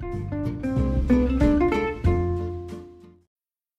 Thank you.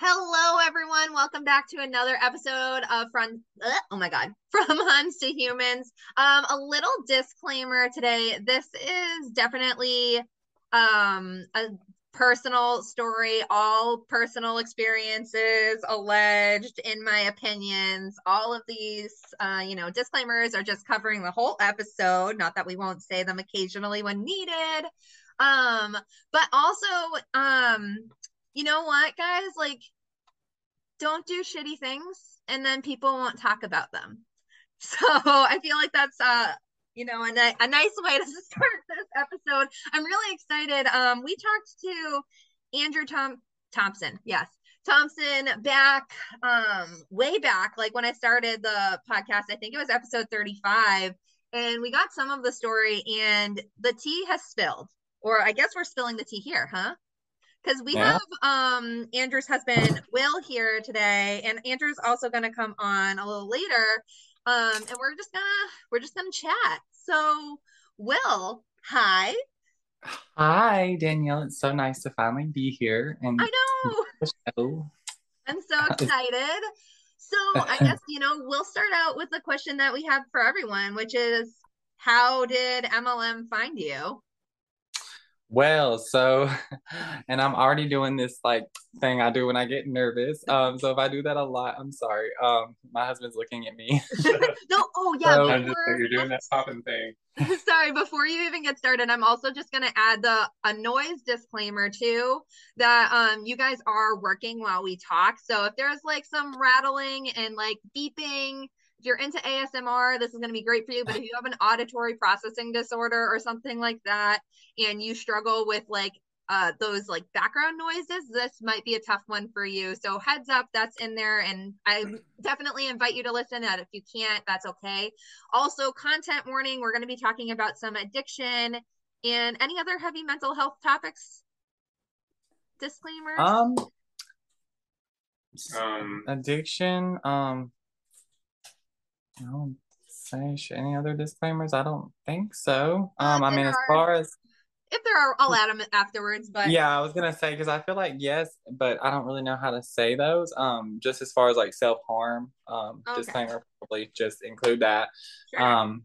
Hello, everyone. Welcome back to another episode of From oh my god, From Huns to Humans. Um, a little disclaimer today. This is definitely um a personal story, all personal experiences alleged, in my opinions. All of these, uh, you know, disclaimers are just covering the whole episode. Not that we won't say them occasionally when needed. Um, but also, um, you know what, guys? Like, don't do shitty things and then people won't talk about them. So I feel like that's uh you know a, a nice way to start this episode. I'm really excited. Um we talked to Andrew Tom Thompson. Yes. Thompson back um way back like when I started the podcast. I think it was episode 35 and we got some of the story and the tea has spilled or I guess we're spilling the tea here, huh? Because we yeah. have um Andrew's husband Will here today, and Andrew's also going to come on a little later. Um, and we're just gonna we're just gonna chat. So, Will, hi. Hi, Danielle. It's so nice to finally be here. And I know. I'm so excited. So I guess you know we'll start out with the question that we have for everyone, which is, how did MLM find you? Well, so, and I'm already doing this like thing I do when I get nervous. Um, so if I do that a lot, I'm sorry. Um, my husband's looking at me. no, oh yeah, so before, just, you're doing that popping thing. sorry, before you even get started, I'm also just gonna add the a noise disclaimer too that um you guys are working while we talk. So if there's like some rattling and like beeping if you're into ASMR, this is going to be great for you. But if you have an auditory processing disorder or something like that, and you struggle with like uh, those like background noises, this might be a tough one for you. So heads up, that's in there, and I definitely invite you to listen. That if you can't, that's okay. Also, content warning: we're going to be talking about some addiction and any other heavy mental health topics. Disclaimer. Um. Um, addiction. Um I don't say any other disclaimers. I don't think so. Um, I mean, as far as if there are, I'll add them afterwards. But yeah, I was gonna say because I feel like yes, but I don't really know how to say those. Um, just as far as like self harm, um, okay. disclaimer probably just include that. Sure. Um,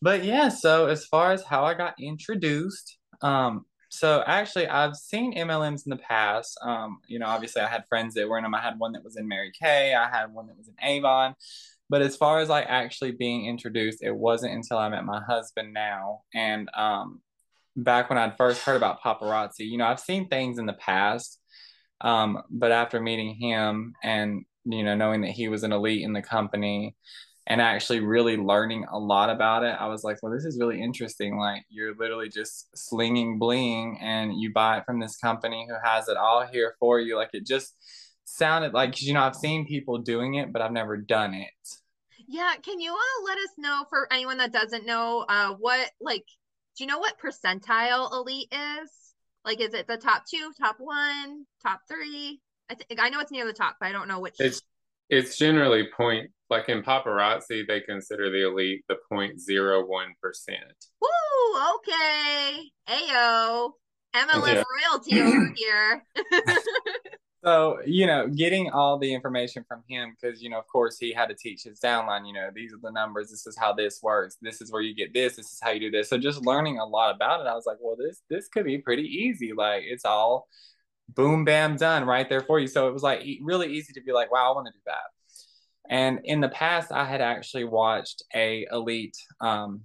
but yeah, so as far as how I got introduced, um, so actually, I've seen MLMs in the past. Um, you know, obviously, I had friends that were in them. I had one that was in Mary Kay. I had one that was in Avon. But as far as like actually being introduced, it wasn't until I met my husband now. And um, back when I'd first heard about paparazzi, you know, I've seen things in the past. Um, but after meeting him and, you know, knowing that he was an elite in the company and actually really learning a lot about it, I was like, well, this is really interesting. Like, you're literally just slinging bling and you buy it from this company who has it all here for you. Like, it just, sounded like you know I've seen people doing it, but I've never done it. Yeah, can you uh, let us know for anyone that doesn't know uh what like do you know what percentile elite is? Like is it the top 2, top 1, top 3? I think I know it's near the top, but I don't know which It's it's generally point like in paparazzi they consider the elite the 0.01%. Woo, okay. Ayo. MLS yeah. royalty over here. so, you know, getting all the information from him, because, you know, of course, he had to teach his downline, you know, these are the numbers, this is how this works, this is where you get this, this is how you do this. So, just learning a lot about it, I was like, well, this this could be pretty easy. Like, it's all boom, bam, done right there for you. So, it was like really easy to be like, wow, I want to do that. And in the past, I had actually watched a elite um,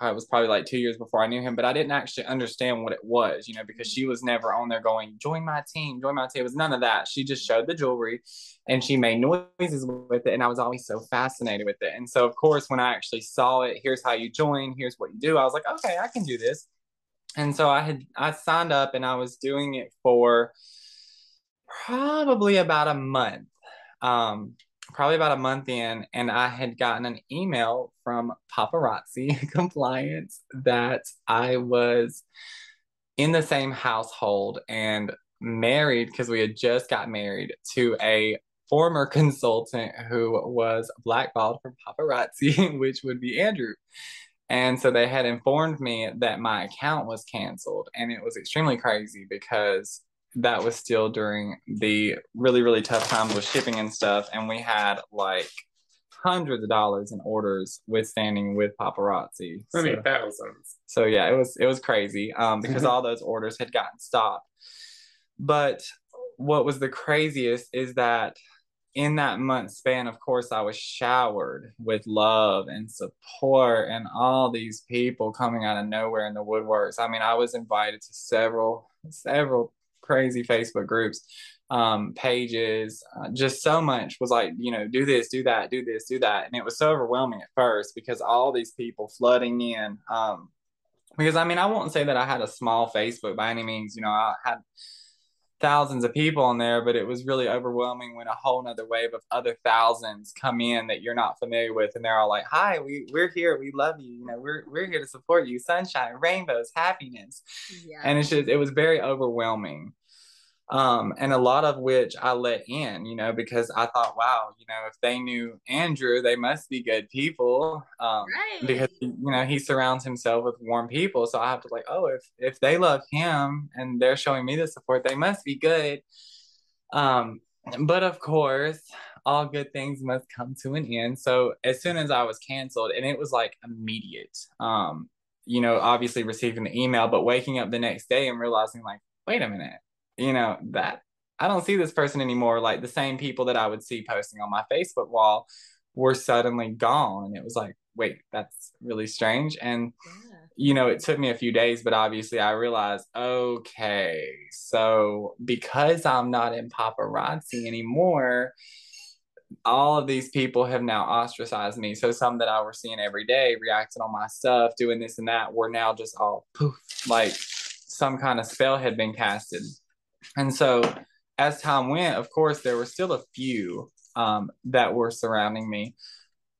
it was probably like two years before I knew him, but I didn't actually understand what it was, you know, because she was never on there going, join my team, join my team. It was none of that. She just showed the jewelry and she made noises with it. And I was always so fascinated with it. And so, of course, when I actually saw it, here's how you join, here's what you do, I was like, okay, I can do this. And so I had, I signed up and I was doing it for probably about a month. Um, probably about a month in, and I had gotten an email from paparazzi compliance that I was in the same household and married because we had just got married to a former consultant who was blackballed from paparazzi, which would be Andrew. And so they had informed me that my account was canceled. And it was extremely crazy because that was still during the really really tough times with shipping and stuff and we had like hundreds of dollars in orders withstanding with paparazzi. I mean so, thousands. So yeah it was it was crazy um because all those orders had gotten stopped. But what was the craziest is that in that month span of course i was showered with love and support and all these people coming out of nowhere in the woodworks. I mean i was invited to several several crazy Facebook groups, um, pages, uh, just so much was like, you know, do this, do that, do this, do that. And it was so overwhelming at first because all these people flooding in. Um, because I mean, I won't say that I had a small Facebook by any means, you know, I had thousands of people on there, but it was really overwhelming when a whole nother wave of other thousands come in that you're not familiar with, and they're all like, "Hi, we we're here, we love you, you know, we're we're here to support you, sunshine, rainbows, happiness," yeah. and it's just it was very overwhelming um, and a lot of which I let in, you know, because I thought, wow, you know, if they knew Andrew, they must be good people, um, right. because you know he surrounds himself with warm people. So I have to like, oh, if if they love him and they're showing me the support, they must be good. Um, but of course, all good things must come to an end. So as soon as I was canceled, and it was like immediate, um, you know, obviously receiving the email, but waking up the next day and realizing like, wait a minute you know, that I don't see this person anymore. Like the same people that I would see posting on my Facebook wall were suddenly gone. And it was like, wait, that's really strange. And, yeah. you know, it took me a few days, but obviously I realized, okay, so because I'm not in paparazzi anymore, all of these people have now ostracized me. So some that I were seeing every day, reacting on my stuff, doing this and that, were now just all poof, like some kind of spell had been casted. And so as time went, of course, there were still a few um, that were surrounding me.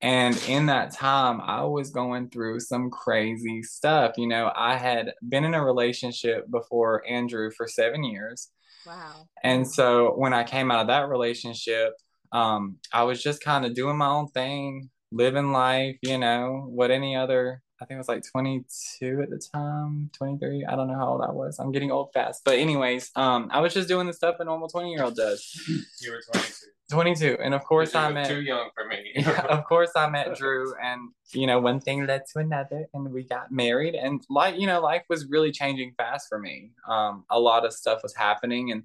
And in that time, I was going through some crazy stuff. You know, I had been in a relationship before Andrew for seven years. Wow. And so when I came out of that relationship, um, I was just kind of doing my own thing, living life, you know, what any other I think I was like 22 at the time, 23. I don't know how old I was. I'm getting old fast. But anyways, um, I was just doing the stuff a normal 20 year old does. You were 22. 22 and of course i met too young for me yeah, of course i met drew and you know one thing led to another and we got married and like you know life was really changing fast for me um, a lot of stuff was happening and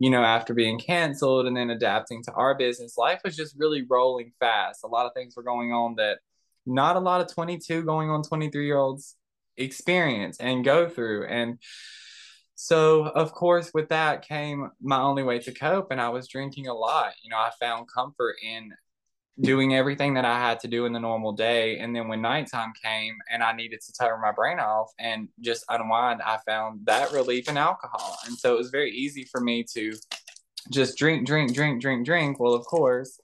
you know after being canceled and then adapting to our business life was just really rolling fast a lot of things were going on that not a lot of 22 going on 23 year olds experience and go through. And so, of course, with that came my only way to cope. And I was drinking a lot. You know, I found comfort in doing everything that I had to do in the normal day. And then when nighttime came and I needed to turn my brain off and just unwind, I found that relief in alcohol. And so it was very easy for me to just drink, drink, drink, drink, drink. Well, of course,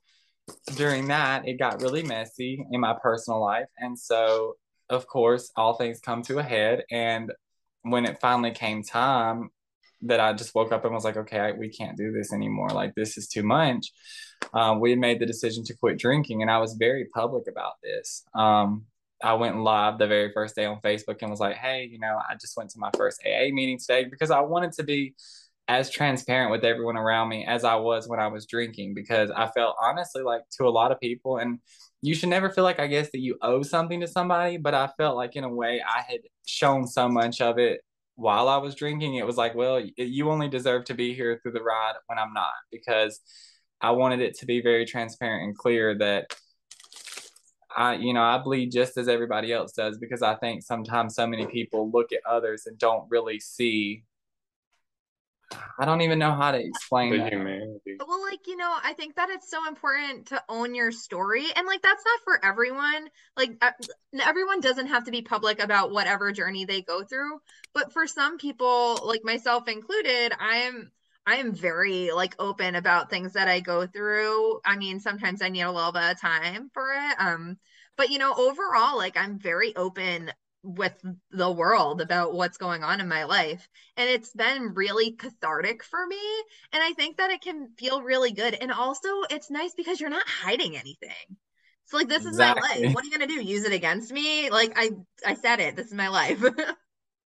during that, it got really messy in my personal life. And so, of course, all things come to a head. And when it finally came time that I just woke up and was like, okay, I, we can't do this anymore. Like, this is too much. Um, we made the decision to quit drinking. And I was very public about this. Um, I went live the very first day on Facebook and was like, hey, you know, I just went to my first AA meeting today because I wanted to be as transparent with everyone around me as I was when I was drinking because I felt honestly like to a lot of people and you should never feel like I guess that you owe something to somebody but I felt like in a way I had shown so much of it while I was drinking. It was like well you only deserve to be here through the ride when I'm not because I wanted it to be very transparent and clear that I, you know, I bleed just as everybody else does because I think sometimes so many people look at others and don't really see I don't even know how to explain the humanity. Well, like you know, I think that it's so important to own your story, and like that's not for everyone. Like uh, everyone doesn't have to be public about whatever journey they go through, but for some people, like myself included, I am I am very like open about things that I go through. I mean, sometimes I need a little bit of time for it. Um, but you know, overall, like I'm very open with the world about what's going on in my life. And it's been really cathartic for me. And I think that it can feel really good. And also, it's nice because you're not hiding anything. So like this exactly. is my life. What are you gonna do? Use it against me? Like I I said it. This is my life.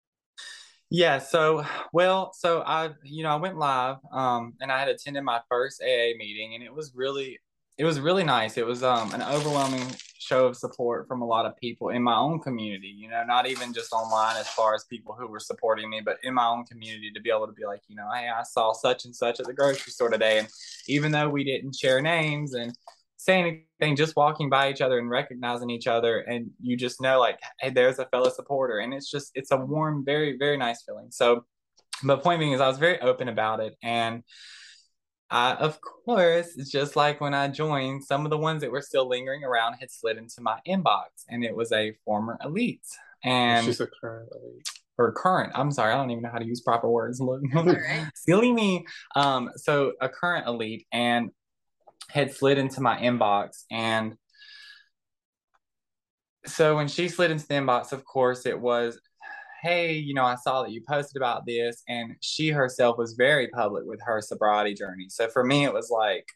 yeah. So well, so I you know I went live um and I had attended my first AA meeting and it was really it was really nice. It was um an overwhelming show of support from a lot of people in my own community, you know, not even just online as far as people who were supporting me, but in my own community to be able to be like, you know, hey, I saw such and such at the grocery store today. And even though we didn't share names and say anything, just walking by each other and recognizing each other, and you just know, like, hey, there's a fellow supporter. And it's just, it's a warm, very, very nice feeling. So, but point being is, I was very open about it. And, uh, of course, just like when I joined, some of the ones that were still lingering around had slid into my inbox, and it was a former elite. And she's a current elite. Or current. I'm sorry, I don't even know how to use proper words. right. Silly me. Um, so a current elite and had slid into my inbox, and so when she slid into the inbox, of course, it was hey, you know, I saw that you posted about this. And she herself was very public with her sobriety journey. So for me, it was like,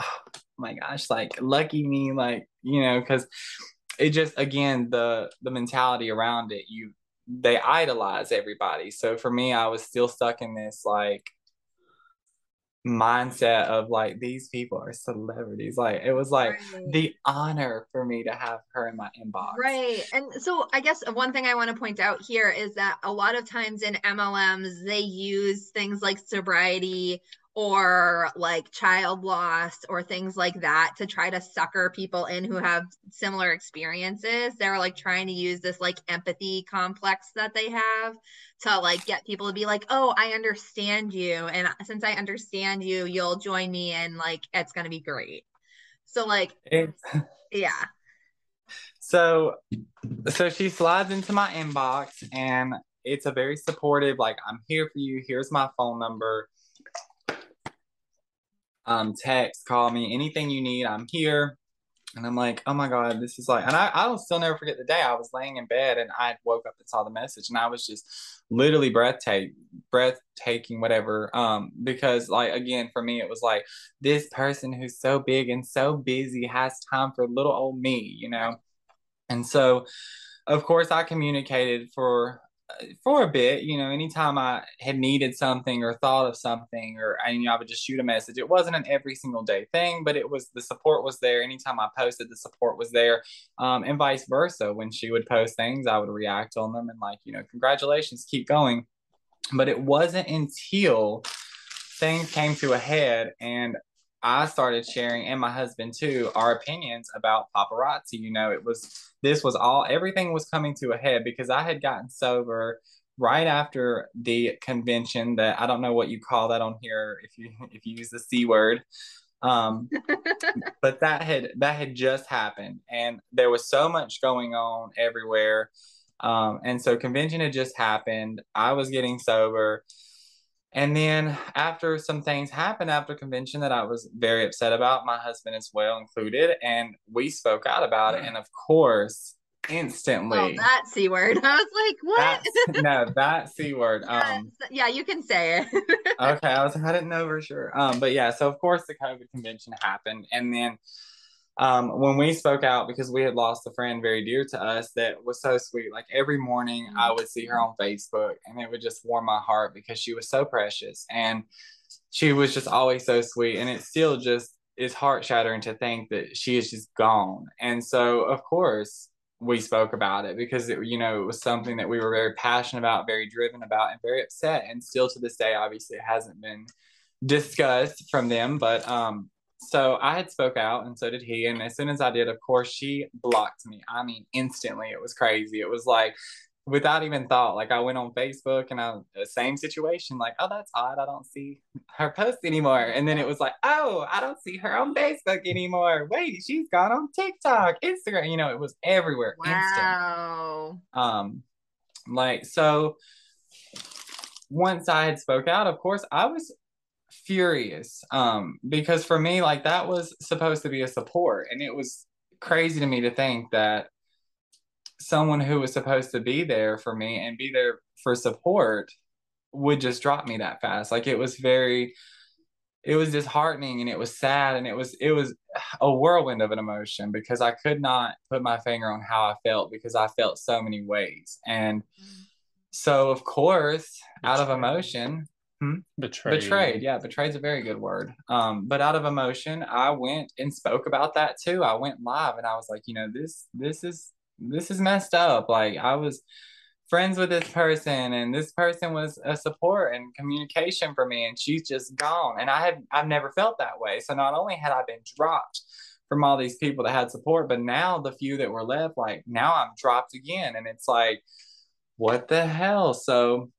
oh my gosh, like lucky me, like, you know, because it just again the the mentality around it, you they idolize everybody. So for me, I was still stuck in this like mindset of like these people are celebrities like it was like right. the honor for me to have her in my inbox right and so i guess one thing i want to point out here is that a lot of times in mlms they use things like sobriety or like child loss or things like that to try to sucker people in who have similar experiences. They're like trying to use this like empathy complex that they have to like get people to be like, "Oh, I understand you and since I understand you, you'll join me and like it's going to be great." So like it's... yeah. So so she slides into my inbox and it's a very supportive like I'm here for you. Here's my phone number um, text, call me, anything you need, I'm here. And I'm like, oh my God, this is like, and I, I'll still never forget the day I was laying in bed and I woke up and saw the message and I was just literally breathtaking, breathtaking, whatever. Um, because like, again, for me, it was like this person who's so big and so busy has time for little old me, you know? And so, of course, I communicated for for a bit, you know, anytime I had needed something or thought of something, or I, you know, I would just shoot a message. It wasn't an every single day thing, but it was the support was there. Anytime I posted, the support was there, um, and vice versa. When she would post things, I would react on them and like, you know, congratulations, keep going. But it wasn't until things came to a head and I started sharing, and my husband too, our opinions about paparazzi. You know, it was this was all everything was coming to a head because I had gotten sober right after the convention that I don't know what you call that on here if you if you use the c word. Um but that had that had just happened and there was so much going on everywhere. Um and so convention had just happened. I was getting sober and then after some things happened after convention that I was very upset about, my husband as well included, and we spoke out about it. And of course, instantly. Oh, that C word. I was like, what? no, that C word. Um, yeah, you can say it. okay. I was, I didn't know for sure. Um, but yeah, so of course the COVID convention happened. And then um, when we spoke out because we had lost a friend very dear to us that was so sweet. Like every morning I mm-hmm. would see her on Facebook and it would just warm my heart because she was so precious and she was just always so sweet. And it still just is heart shattering to think that she is just gone. And so, of course, we spoke about it because it, you know, it was something that we were very passionate about, very driven about, and very upset. And still to this day, obviously, it hasn't been discussed from them. But um, so I had spoke out and so did he. And as soon as I did, of course, she blocked me. I mean, instantly. It was crazy. It was like without even thought. Like I went on Facebook and I the same situation, like, oh, that's odd. I don't see her post anymore. And then it was like, oh, I don't see her on Facebook anymore. Wait, she's gone on TikTok, Instagram. You know, it was everywhere. Wow. Instant. Um, like so once I had spoke out, of course, I was furious um because for me like that was supposed to be a support and it was crazy to me to think that someone who was supposed to be there for me and be there for support would just drop me that fast. Like it was very it was disheartening and it was sad and it was it was a whirlwind of an emotion because i could not put my finger on how i felt because i felt so many ways. And so of course out of emotion Hmm? Betrayed. Betrayed. Yeah, betrayed is a very good word. Um, but out of emotion, I went and spoke about that too. I went live and I was like, you know, this this is this is messed up. Like I was friends with this person and this person was a support and communication for me and she's just gone. And I had I've never felt that way. So not only had I been dropped from all these people that had support, but now the few that were left, like now I'm dropped again. And it's like, what the hell? So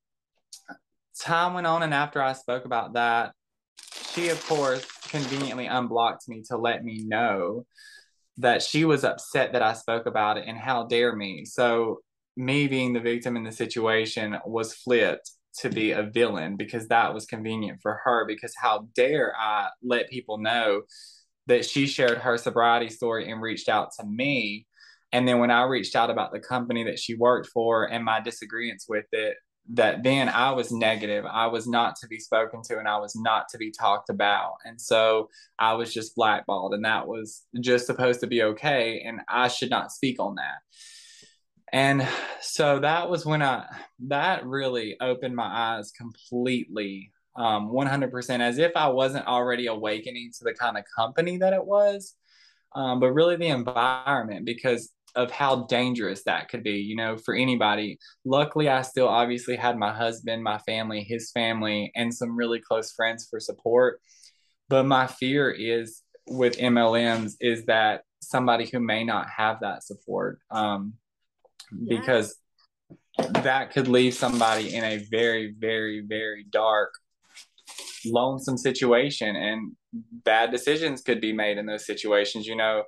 time went on, and after I spoke about that, she, of course, conveniently unblocked me to let me know that she was upset that I spoke about it and how dare me. So, me being the victim in the situation was flipped to be a villain because that was convenient for her. Because how dare I let people know that she shared her sobriety story and reached out to me. And then when I reached out about the company that she worked for and my disagreements with it, that then I was negative. I was not to be spoken to and I was not to be talked about. And so I was just blackballed, and that was just supposed to be okay. And I should not speak on that. And so that was when I, that really opened my eyes completely, um, 100%, as if I wasn't already awakening to the kind of company that it was, um, but really the environment, because of how dangerous that could be, you know, for anybody. Luckily, I still obviously had my husband, my family, his family, and some really close friends for support. But my fear is with MLMs is that somebody who may not have that support, um, because that could leave somebody in a very, very, very dark, lonesome situation, and bad decisions could be made in those situations. You know,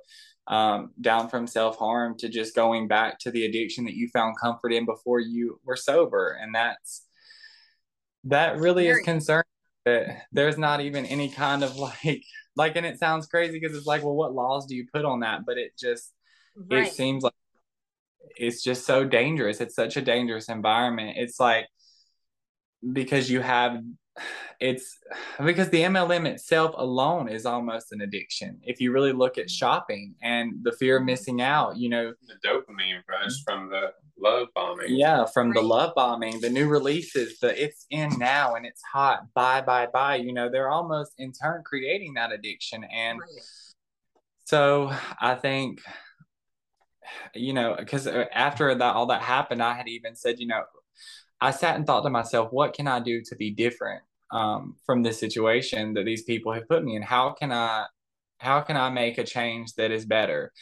um, down from self harm to just going back to the addiction that you found comfort in before you were sober. And that's that really is concerning that there's not even any kind of like like and it sounds crazy because it's like well what laws do you put on that but it just right. it seems like it's just so dangerous it's such a dangerous environment it's like because you have it's because the MLM itself alone is almost an addiction. If you really look at mm. shopping and the fear of mm. missing out, you know, the dopamine rush from the love bombing. Yeah, from the love bombing, the new releases, the it's in now and it's hot, buy, buy, buy. You know, they're almost in turn creating that addiction. And so I think, you know, because uh, after that all that happened, I had even said, you know, I sat and thought to myself, what can I do to be different? um, from this situation that these people have put me in. How can I, how can I make a change that is better?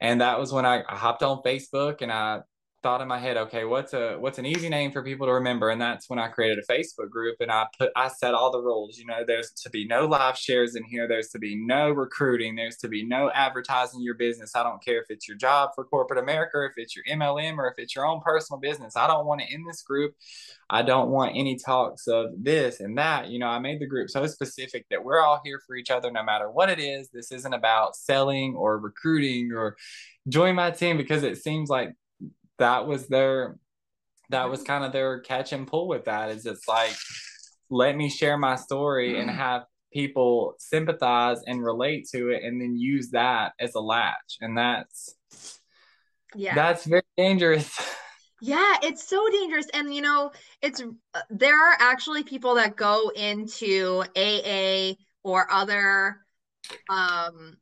And that was when I, I hopped on Facebook and I thought in my head, okay, what's a what's an easy name for people to remember? And that's when I created a Facebook group and I put I set all the rules. You know, there's to be no live shares in here. There's to be no recruiting. There's to be no advertising your business. I don't care if it's your job for corporate America, if it's your MLM, or if it's your own personal business. I don't want it in this group. I don't want any talks of this and that. You know, I made the group so specific that we're all here for each other no matter what it is. This isn't about selling or recruiting or join my team because it seems like that was their that was kind of their catch and pull with that is it's like let me share my story and have people sympathize and relate to it and then use that as a latch. And that's yeah. that's very dangerous. Yeah it's so dangerous. And you know it's uh, there are actually people that go into aa or other um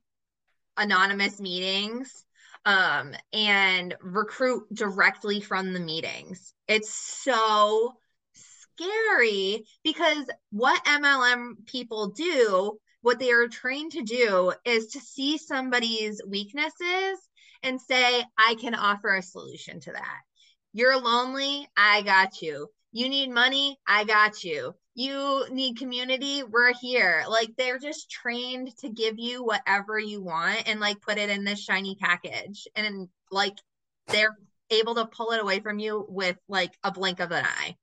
anonymous meetings um, and recruit directly from the meetings. It's so scary because what MLM people do, what they are trained to do, is to see somebody's weaknesses and say, I can offer a solution to that. You're lonely, I got you. You need money, I got you you need community, we're here. Like they're just trained to give you whatever you want and like put it in this shiny package. And like they're able to pull it away from you with like a blink of an eye.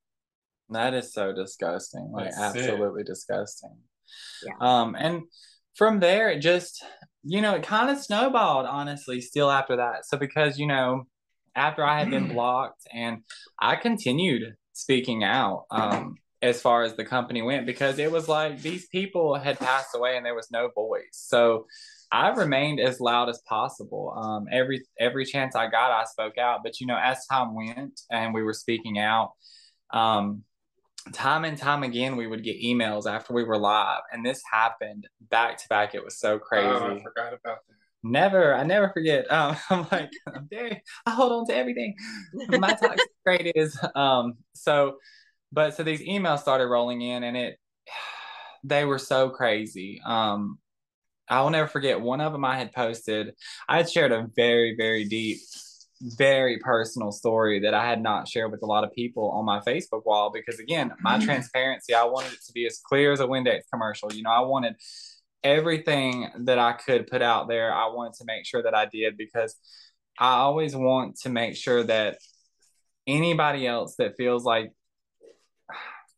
That is so disgusting. Like That's absolutely it. disgusting. Yeah. Um and from there it just you know it kind of snowballed honestly still after that. So because you know after I had been blocked and I continued speaking out um as far as the company went because it was like these people had passed away and there was no voice. So I remained as loud as possible. Um, every every chance I got, I spoke out. But you know, as time went and we were speaking out, um, time and time again, we would get emails after we were live, and this happened back to back. It was so crazy. Oh, I forgot about that. Never, I never forget. Um, I'm like, I'm very, I hold on to everything. My toxic trait is, um, so but so these emails started rolling in and it they were so crazy. Um i will never forget one of them i had posted. I had shared a very very deep very personal story that i had not shared with a lot of people on my facebook wall because again my mm-hmm. transparency i wanted it to be as clear as a windex commercial. You know i wanted everything that i could put out there. I wanted to make sure that i did because i always want to make sure that anybody else that feels like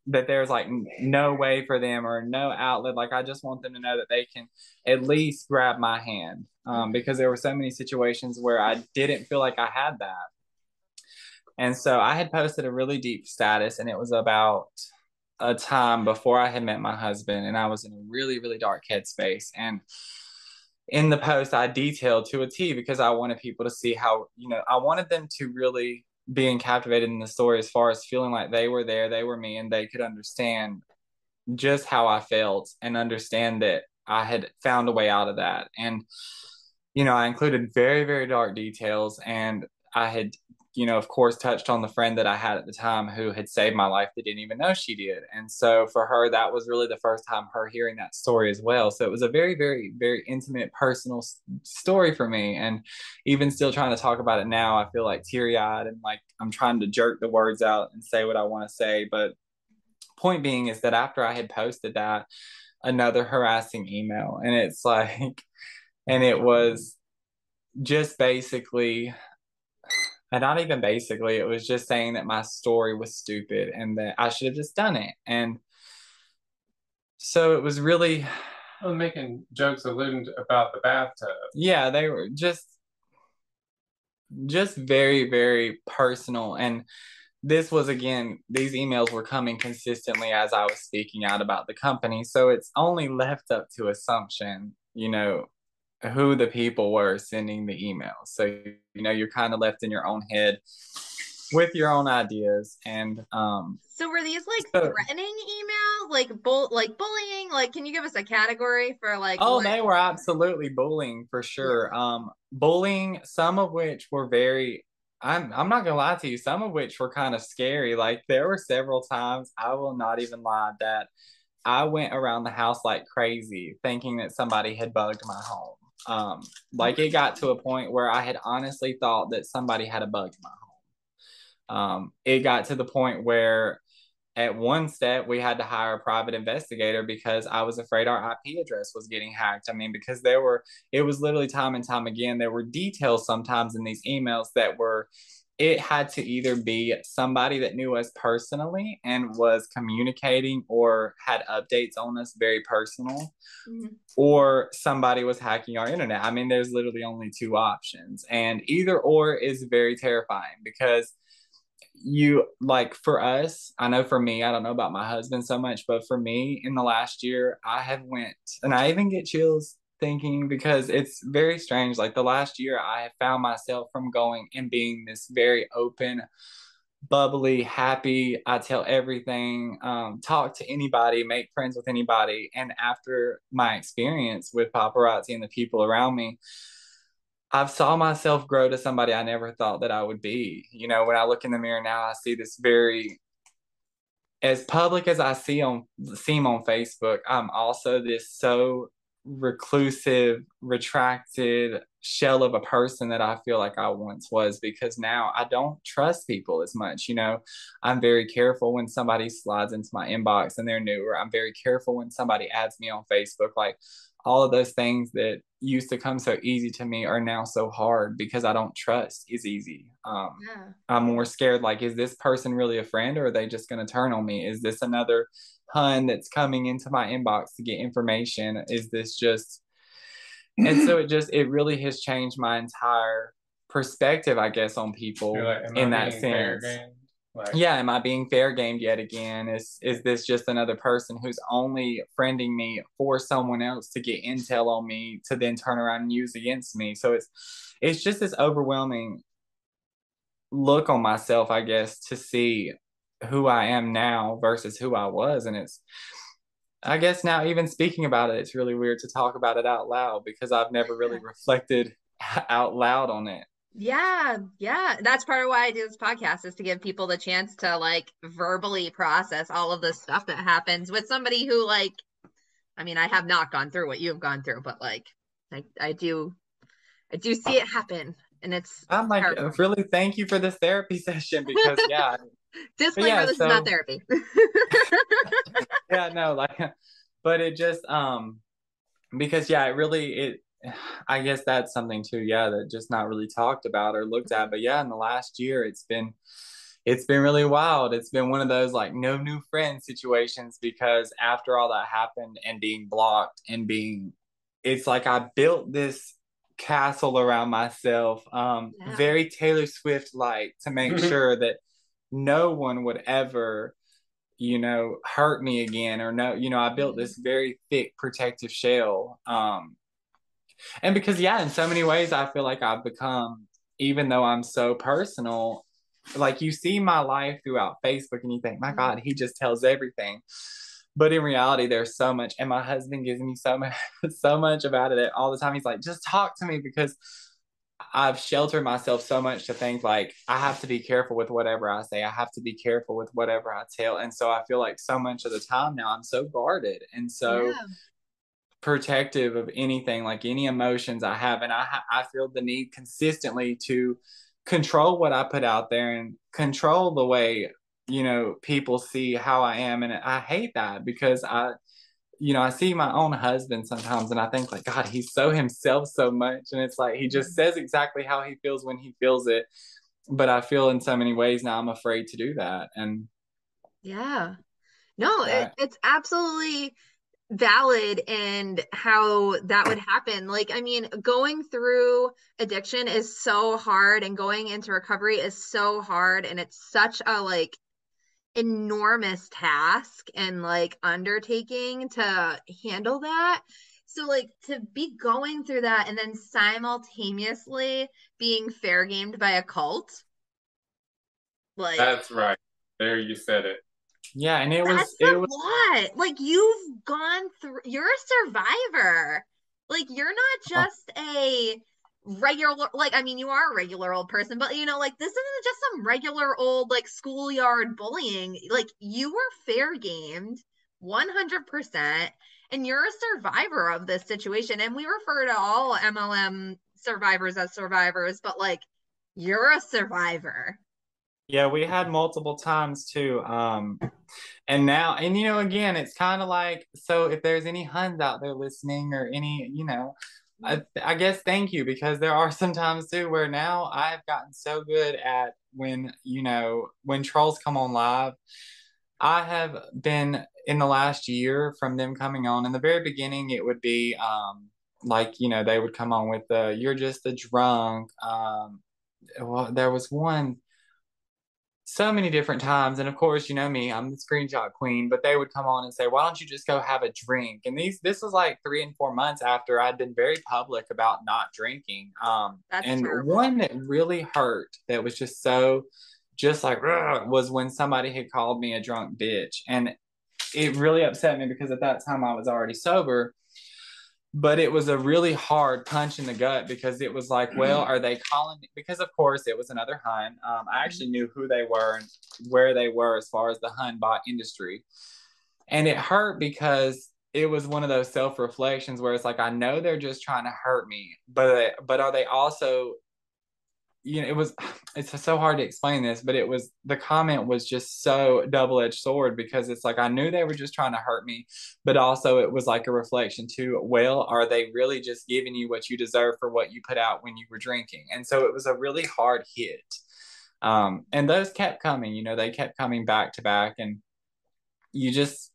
that there's like no way for them or no outlet. Like I just want them to know that they can at least grab my hand um, because there were so many situations where I didn't feel like I had that. And so I had posted a really deep status, and it was about a time before I had met my husband, and I was in a really, really dark headspace. And in the post, I detailed to a T because I wanted people to see how, you know, I wanted them to really being captivated in the story as far as feeling like they were there, they were me, and they could understand just how I felt and understand that I had found a way out of that. And, you know, I included very, very dark details and I had you know, of course, touched on the friend that I had at the time who had saved my life that didn't even know she did. And so for her, that was really the first time her hearing that story as well. So it was a very, very, very intimate, personal story for me. And even still trying to talk about it now, I feel like teary eyed and like I'm trying to jerk the words out and say what I want to say. But point being is that after I had posted that, another harassing email, and it's like, and it was just basically and not even basically it was just saying that my story was stupid and that i should have just done it. And so it was really making jokes alluding about the bathtub. Yeah they were just just very very personal. And this was again these emails were coming consistently as i was speaking out about the company. So it's only left up to assumption you know who the people were sending the emails. So, you know, you're kind of left in your own head with your own ideas and um so were these like so, threatening emails like bull like bullying like can you give us a category for like oh what? they were absolutely bullying for sure um bullying some of which were very I'm I'm not gonna lie to you, some of which were kind of scary. Like there were several times I will not even lie that I went around the house like crazy thinking that somebody had bugged my home. Um, like it got to a point where I had honestly thought that somebody had a bug in my home. Um, it got to the point where at one step we had to hire a private investigator because I was afraid our IP address was getting hacked. I mean, because there were, it was literally time and time again, there were details sometimes in these emails that were, it had to either be somebody that knew us personally and was communicating or had updates on us very personal, mm-hmm. or somebody was hacking our internet. I mean, there's literally only two options, and either or is very terrifying because you like for us i know for me i don't know about my husband so much but for me in the last year i have went and i even get chills thinking because it's very strange like the last year i found myself from going and being this very open bubbly happy i tell everything um, talk to anybody make friends with anybody and after my experience with paparazzi and the people around me I've saw myself grow to somebody I never thought that I would be. You know, when I look in the mirror now, I see this very as public as I see on seem on Facebook, I'm also this so reclusive, retracted shell of a person that I feel like I once was because now I don't trust people as much. You know, I'm very careful when somebody slides into my inbox and they're new, or I'm very careful when somebody adds me on Facebook. Like all of those things that used to come so easy to me are now so hard because I don't trust is easy. Um, yeah. I'm more scared like, is this person really a friend or are they just going to turn on me? Is this another hun that's coming into my inbox to get information? Is this just, and so it just, it really has changed my entire perspective, I guess, on people like, in that sense. Like, yeah, am I being fair gamed yet again? Is is this just another person who's only friending me for someone else to get intel on me to then turn around and use against me? So it's it's just this overwhelming look on myself, I guess, to see who I am now versus who I was. And it's I guess now even speaking about it, it's really weird to talk about it out loud because I've never really reflected out loud on it. Yeah, yeah. That's part of why I do this podcast is to give people the chance to like verbally process all of the stuff that happens with somebody who like I mean, I have not gone through what you've gone through, but like I I do I do see it happen and it's I'm like really thank you for this therapy session because yeah. Disclaimer yeah, this so, is not therapy. yeah, no, like but it just um because yeah, it really it I guess that's something too, yeah, that just not really talked about or looked at. But yeah, in the last year, it's been it's been really wild. It's been one of those like no new friends situations because after all that happened and being blocked and being, it's like I built this castle around myself, um, yeah. very Taylor Swift like to make sure that no one would ever you know hurt me again or no you know i built this very thick protective shell um and because yeah in so many ways i feel like i've become even though i'm so personal like you see my life throughout facebook and you think my god he just tells everything but in reality there's so much and my husband gives me so much so much about it all the time he's like just talk to me because I've sheltered myself so much to think like I have to be careful with whatever I say. I have to be careful with whatever I tell. And so I feel like so much of the time now I'm so guarded and so yeah protective of anything, like any emotions I have. And I, I feel the need consistently to control what I put out there and control the way, you know, people see how I am. And I hate that because I, you know, I see my own husband sometimes and I think like, God, he's so himself so much. And it's like, he just mm-hmm. says exactly how he feels when he feels it. But I feel in so many ways now I'm afraid to do that. And yeah, no, it, it's absolutely valid and how that would happen. Like, I mean, going through addiction is so hard and going into recovery is so hard. And it's such a like enormous task and like undertaking to handle that. So, like, to be going through that and then simultaneously being fair gamed by a cult. Like, that's right. There you said it. Yeah, and it was That's it was lot. Like you've gone through you're a survivor. Like you're not oh. just a regular like I mean you are a regular old person, but you know, like this isn't just some regular old like schoolyard bullying. Like you were fair gamed 100% and you're a survivor of this situation and we refer to all MLM survivors as survivors, but like you're a survivor. Yeah, we had multiple times too. Um, and now, and you know, again, it's kind of like so. If there's any Huns out there listening, or any, you know, I, I guess thank you because there are some times too where now I've gotten so good at when you know when trolls come on live. I have been in the last year from them coming on. In the very beginning, it would be um, like you know they would come on with the "you're just a drunk." Um, well, there was one so many different times. And of course, you know me, I'm the screenshot queen, but they would come on and say, why don't you just go have a drink? And these, this was like three and four months after I'd been very public about not drinking. Um, That's and terrible. one that really hurt that was just so, just like, was when somebody had called me a drunk bitch. And it really upset me because at that time I was already sober but it was a really hard punch in the gut because it was like, well, mm-hmm. are they calling? Me? Because of course it was another Hun. Um, I actually knew who they were and where they were as far as the Hun bot industry, and it hurt because it was one of those self reflections where it's like I know they're just trying to hurt me, but but are they also you know, it was it's so hard to explain this, but it was the comment was just so double edged sword because it's like I knew they were just trying to hurt me, but also it was like a reflection to, well, are they really just giving you what you deserve for what you put out when you were drinking? And so it was a really hard hit. Um, and those kept coming, you know, they kept coming back to back, and you just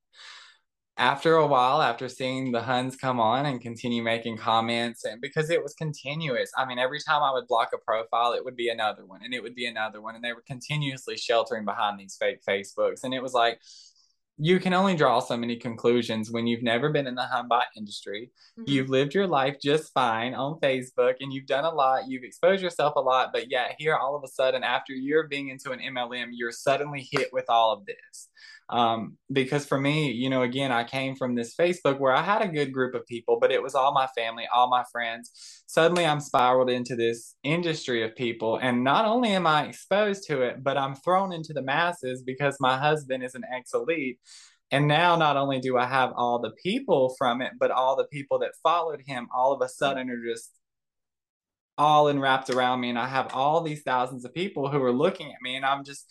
after a while, after seeing the Huns come on and continue making comments, and because it was continuous, I mean, every time I would block a profile, it would be another one, and it would be another one, and they were continuously sheltering behind these fake Facebooks, and it was like you can only draw so many conclusions when you've never been in the Hunbot industry. Mm-hmm. You've lived your life just fine on Facebook and you've done a lot. You've exposed yourself a lot. But yet, here all of a sudden, after you're being into an MLM, you're suddenly hit with all of this. Um, because for me, you know, again, I came from this Facebook where I had a good group of people, but it was all my family, all my friends. Suddenly I'm spiraled into this industry of people. And not only am I exposed to it, but I'm thrown into the masses because my husband is an ex elite. And now not only do I have all the people from it, but all the people that followed him all of a sudden are just all enwrapped around me. And I have all these thousands of people who are looking at me and I'm just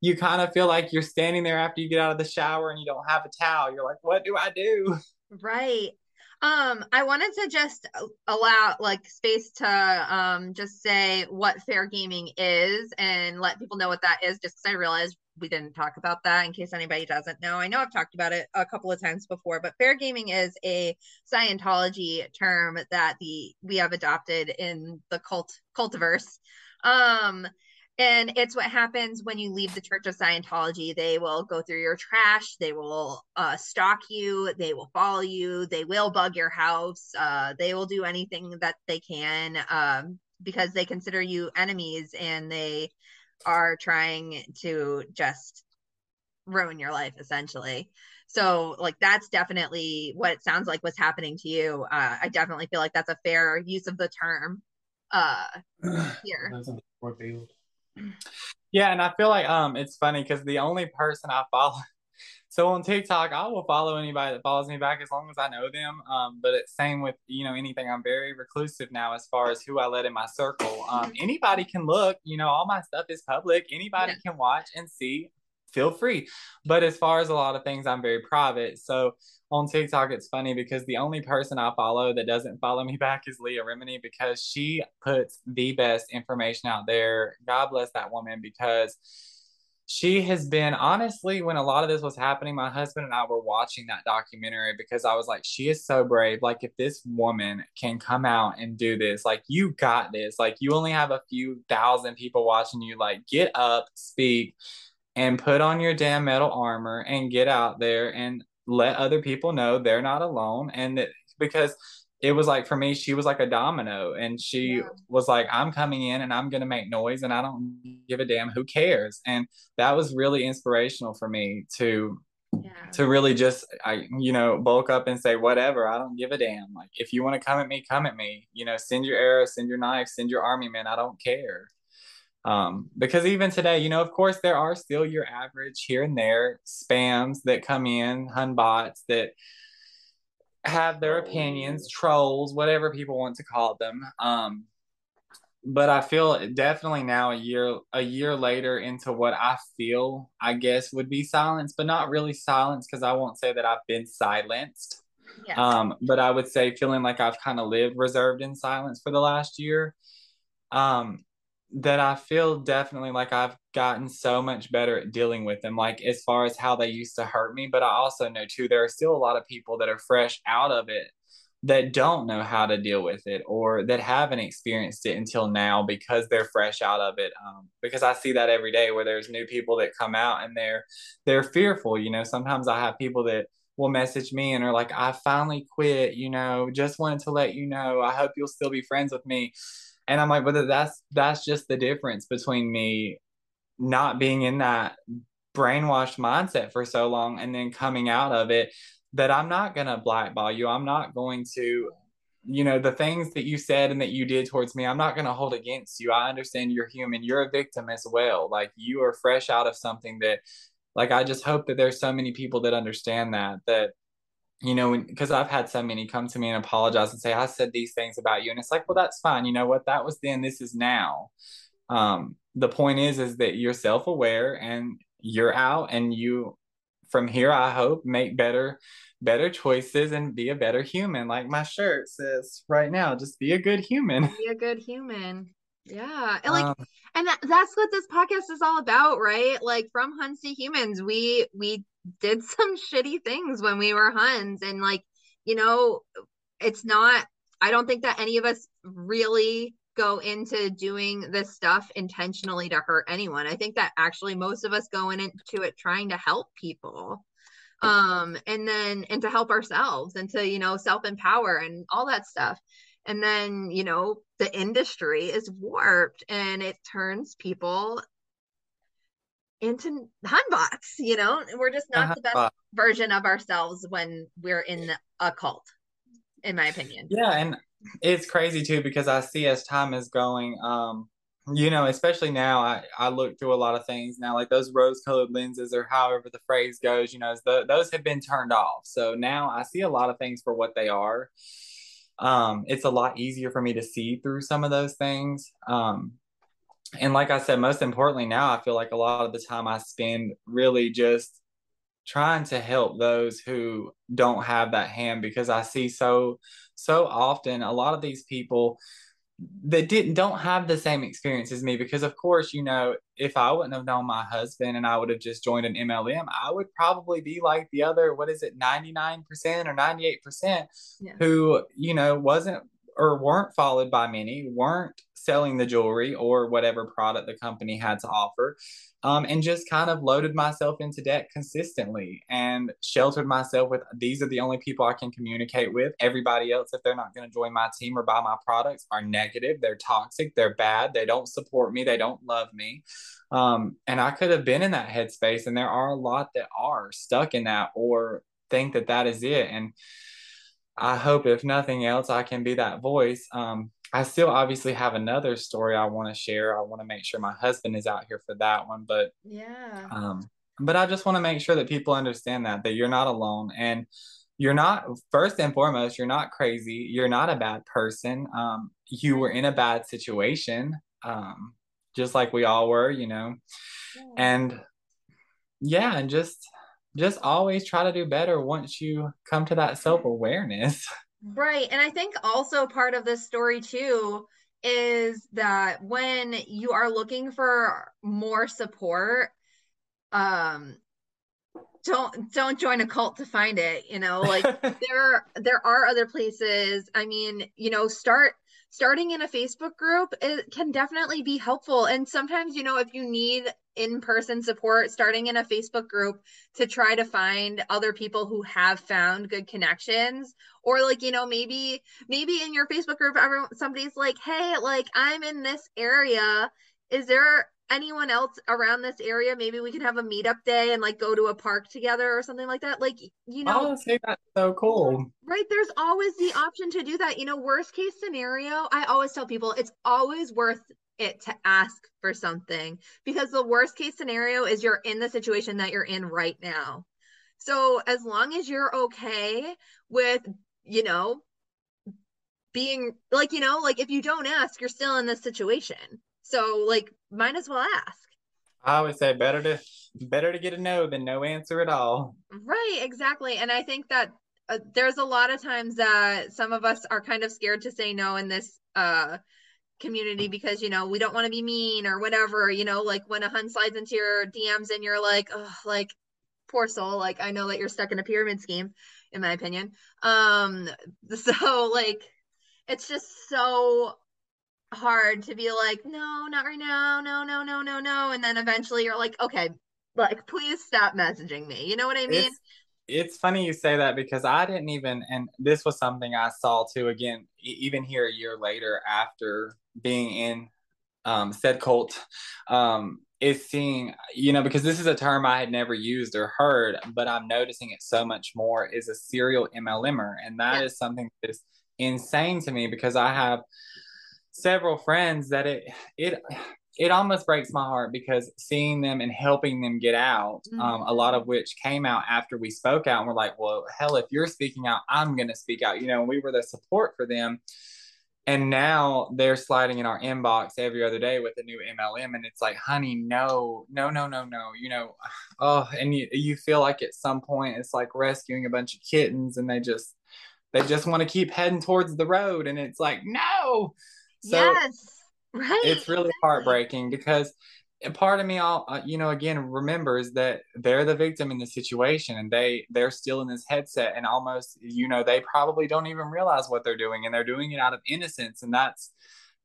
you kind of feel like you're standing there after you get out of the shower and you don't have a towel. You're like, what do I do? Right. Um, I wanted to just allow like space to um just say what fair gaming is and let people know what that is, just because I realized we didn't talk about that in case anybody doesn't know. I know I've talked about it a couple of times before, but fair gaming is a Scientology term that the we have adopted in the cult cultiverse. Um, and it's what happens when you leave the Church of Scientology. They will go through your trash. They will uh, stalk you. They will follow you. They will bug your house. Uh, they will do anything that they can um, because they consider you enemies and they are trying to just ruin your life essentially. So, like, that's definitely what it sounds like was happening to you. Uh, I definitely feel like that's a fair use of the term uh, here. Yeah, and I feel like um it's funny because the only person I follow so on TikTok, I will follow anybody that follows me back as long as I know them. Um, but it's same with you know anything. I'm very reclusive now as far as who I let in my circle. Um, mm-hmm. anybody can look. You know, all my stuff is public. Anybody yeah. can watch and see. Feel free. But as far as a lot of things, I'm very private. So on TikTok, it's funny because the only person I follow that doesn't follow me back is Leah Remini because she puts the best information out there. God bless that woman because she has been honestly when a lot of this was happening my husband and i were watching that documentary because i was like she is so brave like if this woman can come out and do this like you got this like you only have a few thousand people watching you like get up speak and put on your damn metal armor and get out there and let other people know they're not alone. And that because it was like for me she was like a domino and she yeah. was like i'm coming in and i'm going to make noise and i don't give a damn who cares. And that was really inspirational for me to yeah. to really just i you know bulk up and say whatever i don't give a damn. Like if you want to come at me come at me. You know send your arrows send your knife send your army man i don't care um, because even today, you know, of course, there are still your average here and there spams that come in, hun bots that have their opinions, trolls, whatever people want to call them. Um, but I feel definitely now a year a year later into what I feel I guess would be silence, but not really silence because I won't say that I've been silenced. Yeah. Um, but I would say feeling like I've kind of lived reserved in silence for the last year. Um, that I feel definitely like I've gotten so much better at dealing with them, like as far as how they used to hurt me. But I also know too, there are still a lot of people that are fresh out of it that don't know how to deal with it or that haven't experienced it until now because they're fresh out of it um, because i see that every day where there's new people that come out and they're they're fearful you know sometimes i have people that will message me and are like i finally quit you know just wanted to let you know i hope you'll still be friends with me and i'm like but that's that's just the difference between me not being in that brainwashed mindset for so long and then coming out of it that I'm not going to blackball you. I'm not going to, you know, the things that you said and that you did towards me, I'm not going to hold against you. I understand you're human. You're a victim as well. Like you are fresh out of something that, like, I just hope that there's so many people that understand that, that, you know, because I've had so many come to me and apologize and say, I said these things about you. And it's like, well, that's fine. You know what? That was then, this is now. Um, the point is, is that you're self aware and you're out and you from here, I hope, make better better choices and be a better human. Like my shirt says right now, just be a good human. Be a good human. Yeah. And like um, and that, that's what this podcast is all about, right? Like from Huns to humans, we we did some shitty things when we were Huns and like, you know, it's not I don't think that any of us really go into doing this stuff intentionally to hurt anyone. I think that actually most of us go into it trying to help people. Um and then and to help ourselves and to, you know, self-empower and all that stuff. And then, you know, the industry is warped and it turns people into hunbots, you know? We're just not uh-huh. the best version of ourselves when we're in a cult, in my opinion. Yeah, and it's crazy too because I see as time is going, um, you know, especially now, I, I look through a lot of things now, like those rose colored lenses or however the phrase goes, you know, the, those have been turned off. So now I see a lot of things for what they are. Um, it's a lot easier for me to see through some of those things. Um, and like I said, most importantly, now I feel like a lot of the time I spend really just trying to help those who don't have that hand because I see so so often a lot of these people that didn't don't have the same experience as me because of course you know if i wouldn't have known my husband and i would have just joined an mlm i would probably be like the other what is it 99% or 98% yeah. who you know wasn't or weren't followed by many weren't selling the jewelry or whatever product the company had to offer um, and just kind of loaded myself into debt consistently and sheltered myself with these are the only people I can communicate with. Everybody else, if they're not going to join my team or buy my products, are negative. They're toxic. They're bad. They don't support me. They don't love me. Um, and I could have been in that headspace. And there are a lot that are stuck in that or think that that is it. And I hope, if nothing else, I can be that voice. Um, I still obviously have another story I want to share. I want to make sure my husband is out here for that one, but yeah. Um, but I just want to make sure that people understand that that you're not alone and you're not first and foremost you're not crazy you're not a bad person um, you were in a bad situation um, just like we all were you know yeah. and yeah and just just always try to do better once you come to that self-awareness Right. And I think also part of this story too is that when you are looking for more support, um don't don't join a cult to find it, you know, like there there are other places. I mean, you know, start starting in a Facebook group it can definitely be helpful. And sometimes, you know, if you need in-person support, starting in a Facebook group to try to find other people who have found good connections or like, you know, maybe maybe in your Facebook group everyone somebody's like, "Hey, like I'm in this area. Is there anyone else around this area maybe we can have a meetup day and like go to a park together or something like that like you know. Oh say that's so cool. Right there's always the option to do that you know worst case scenario i always tell people it's always worth it to ask for something because the worst case scenario is you're in the situation that you're in right now. So as long as you're okay with you know being like, you know, like if you don't ask, you're still in this situation. So like might as well ask. I always say better to better to get a no than no answer at all. Right, exactly. And I think that uh, there's a lot of times that some of us are kind of scared to say no in this uh community because you know we don't want to be mean or whatever you know like when a hun slides into your dms and you're like oh like poor soul like i know that you're stuck in a pyramid scheme in my opinion um so like it's just so hard to be like no not right now no no no no no and then eventually you're like okay like please stop messaging me you know what i mean it's, it's funny you say that because i didn't even and this was something i saw too again even here a year later after being in um, said cult um, is seeing, you know, because this is a term I had never used or heard, but I'm noticing it so much more is a serial MLMer. And that yeah. is something that is insane to me because I have several friends that it, it, it almost breaks my heart because seeing them and helping them get out, mm-hmm. um, a lot of which came out after we spoke out, and we're like, well, hell, if you're speaking out, I'm going to speak out. You know, we were the support for them and now they're sliding in our inbox every other day with a new MLM and it's like honey no no no no no you know oh and you, you feel like at some point it's like rescuing a bunch of kittens and they just they just want to keep heading towards the road and it's like no so yes right. it's really heartbreaking because part of me all uh, you know again remembers that they're the victim in the situation and they they're still in this headset and almost you know they probably don't even realize what they're doing and they're doing it out of innocence. And that's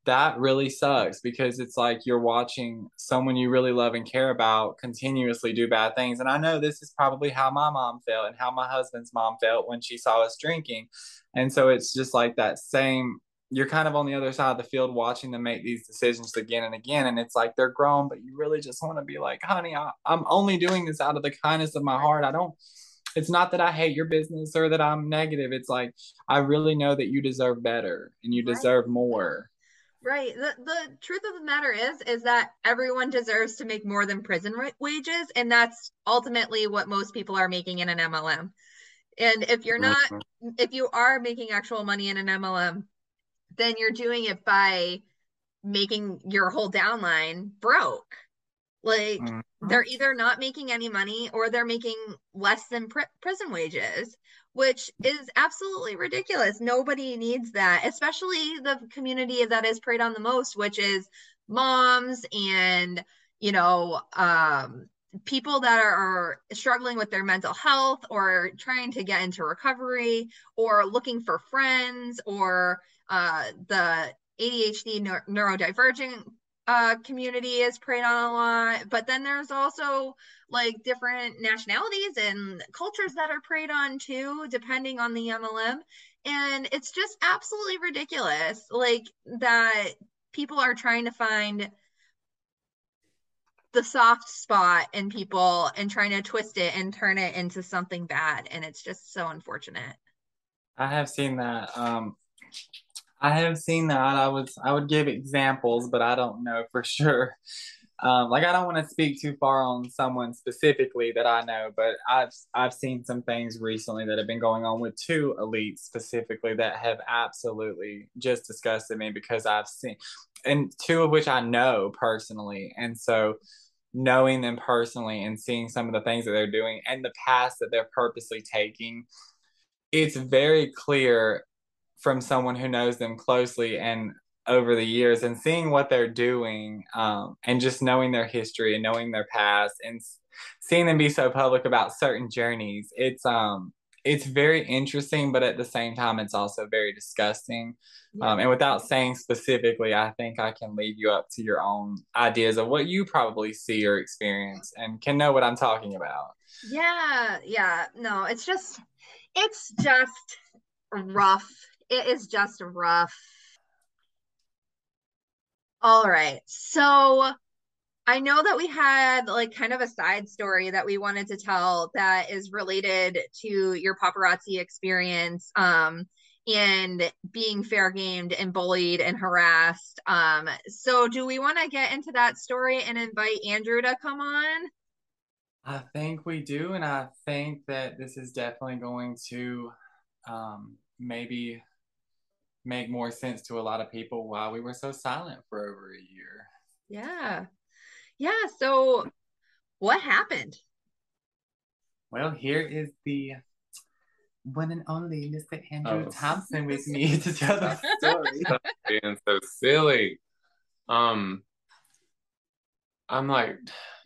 that really sucks because it's like you're watching someone you really love and care about continuously do bad things. And i know this is probably how my mom felt and how my husband's mom felt when she saw us drinking. And so it's just like that same you're kind of on the other side of the field watching them make these decisions again and again and it's like they're grown but you really just want to be like honey I, i'm only doing this out of the kindness of my heart. I don't it's not that i hate your business or that i'm negative. It's like i really know that you deserve better and you deserve more. Right. The, the truth of the matter is is that everyone deserves to make more than prison wages and that's ultimately what most people are making in an mlm and if you're not mm-hmm. if you are making actual money in an mlm then you're doing it by making your whole downline broke. Like mm-hmm. they're either not making any money or they're making less than pr- prison wages, which is absolutely ridiculous. Nobody needs that, especially the community that is preyed on the most, which is moms and you know um, people that are, struggling with their mental health or trying to get into recovery or looking for friends or uh, the ADHD neurodivergent uh, community is preyed on a lot. But then there's also like different nationalities and cultures that are preyed on too, depending on the MLM. And it's just absolutely ridiculous, like that people are trying to find the soft spot in people and trying to twist it and turn it into something bad and it's just so unfortunate i have seen that um i have seen that. I was i would give examples but i don't know for sure. Um, like I don't want to speak too far on someone specifically that I know, but I've I've seen some things recently that have been going on with two elites specifically that have absolutely just disgusted me because I've seen, and two of which I know personally, and so knowing them personally and seeing some of the things that they're doing and the paths that they're purposely taking, it's very clear from someone who knows them closely and over the years and seeing what they're doing um, and just knowing their history and knowing their past and seeing them be so public about certain journeys it's um it's very interesting but at the same time it's also very disgusting. Yeah. um, and without saying specifically i think i can leave you up to your own ideas of what you probably see or experience and can know what i'm talking about. Yeah yeah no it's just it's just rough it is just rough all right. So I know that we had like kind of a side story that we wanted to tell that is related to your paparazzi experience um and being fair gamed and bullied and harassed. Um so do we want to get into that story and invite Andrew to come on? I think we do and I think that this is definitely going to um maybe make more sense to a lot of people why we were so silent for over a year. Yeah. Yeah. So what happened? Well, here is the one and only Mr. Andrew oh. Thompson with me to tell the story. Being so silly. Um, I'm like,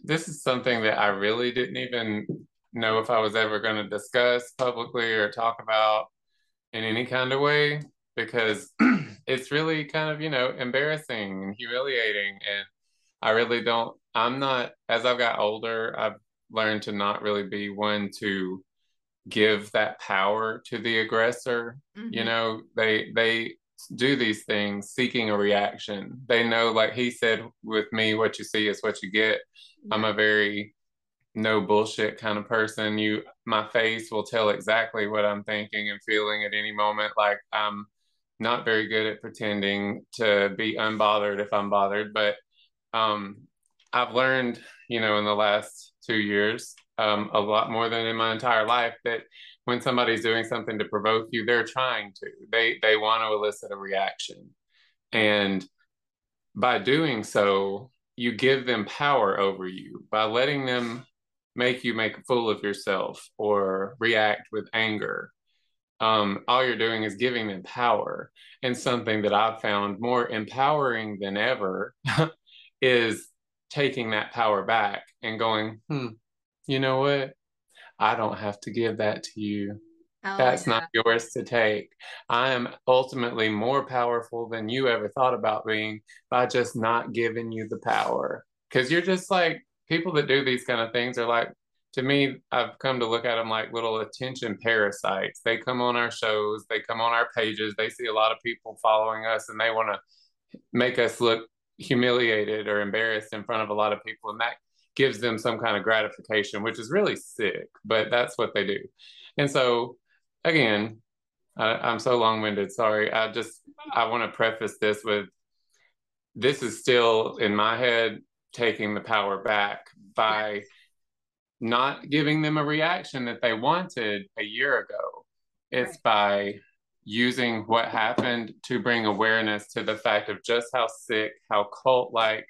this is something that I really didn't even know if I was ever going to discuss publicly or talk about in any kind of way because it's really kind of, you know, embarrassing and humiliating. And I really don't, I'm not, as I've got older, I've learned to not really be one to give that power to the aggressor. Mm-hmm. You know, they, they, do these things seeking a reaction. They know, like he said with me, what you see is what you get. Yeah. I'm a very no bullshit kind of person. You, my face will tell exactly what I'm thinking and feeling at any moment. Like I'm not very good at pretending to be unbothered if I'm bothered, but um, I've learned, you know, in the last two years, um, a lot more than in my entire life that when somebody's doing something to provoke you, they're trying to. They they want to elicit a reaction, and by doing so, you give them power over you by letting them make you make a fool of yourself or react with anger. Um, all you're doing is giving them power. And something that I've found more empowering than ever is taking that power back and going, hmm, you know what? I don't have to give that to you. Oh, That's yeah. not yours to take. I am ultimately more powerful than you ever thought about being by just not giving you the power. Because you're just like, people that do these kind of things are like to me i've come to look at them like little attention parasites. They come on our shows they come on our pages they see a lot of people following us and they want to make us look humiliated or embarrassed in front of a lot of people and that gives them some kind of gratification which is really sick but that's what they do. And so again I, i'm so long-winded sorry. I just i want to preface this with this is still in my head taking the power back by not giving them a reaction that they wanted a year ago. It's by using what happened to bring awareness to the fact of just how sick, how cult like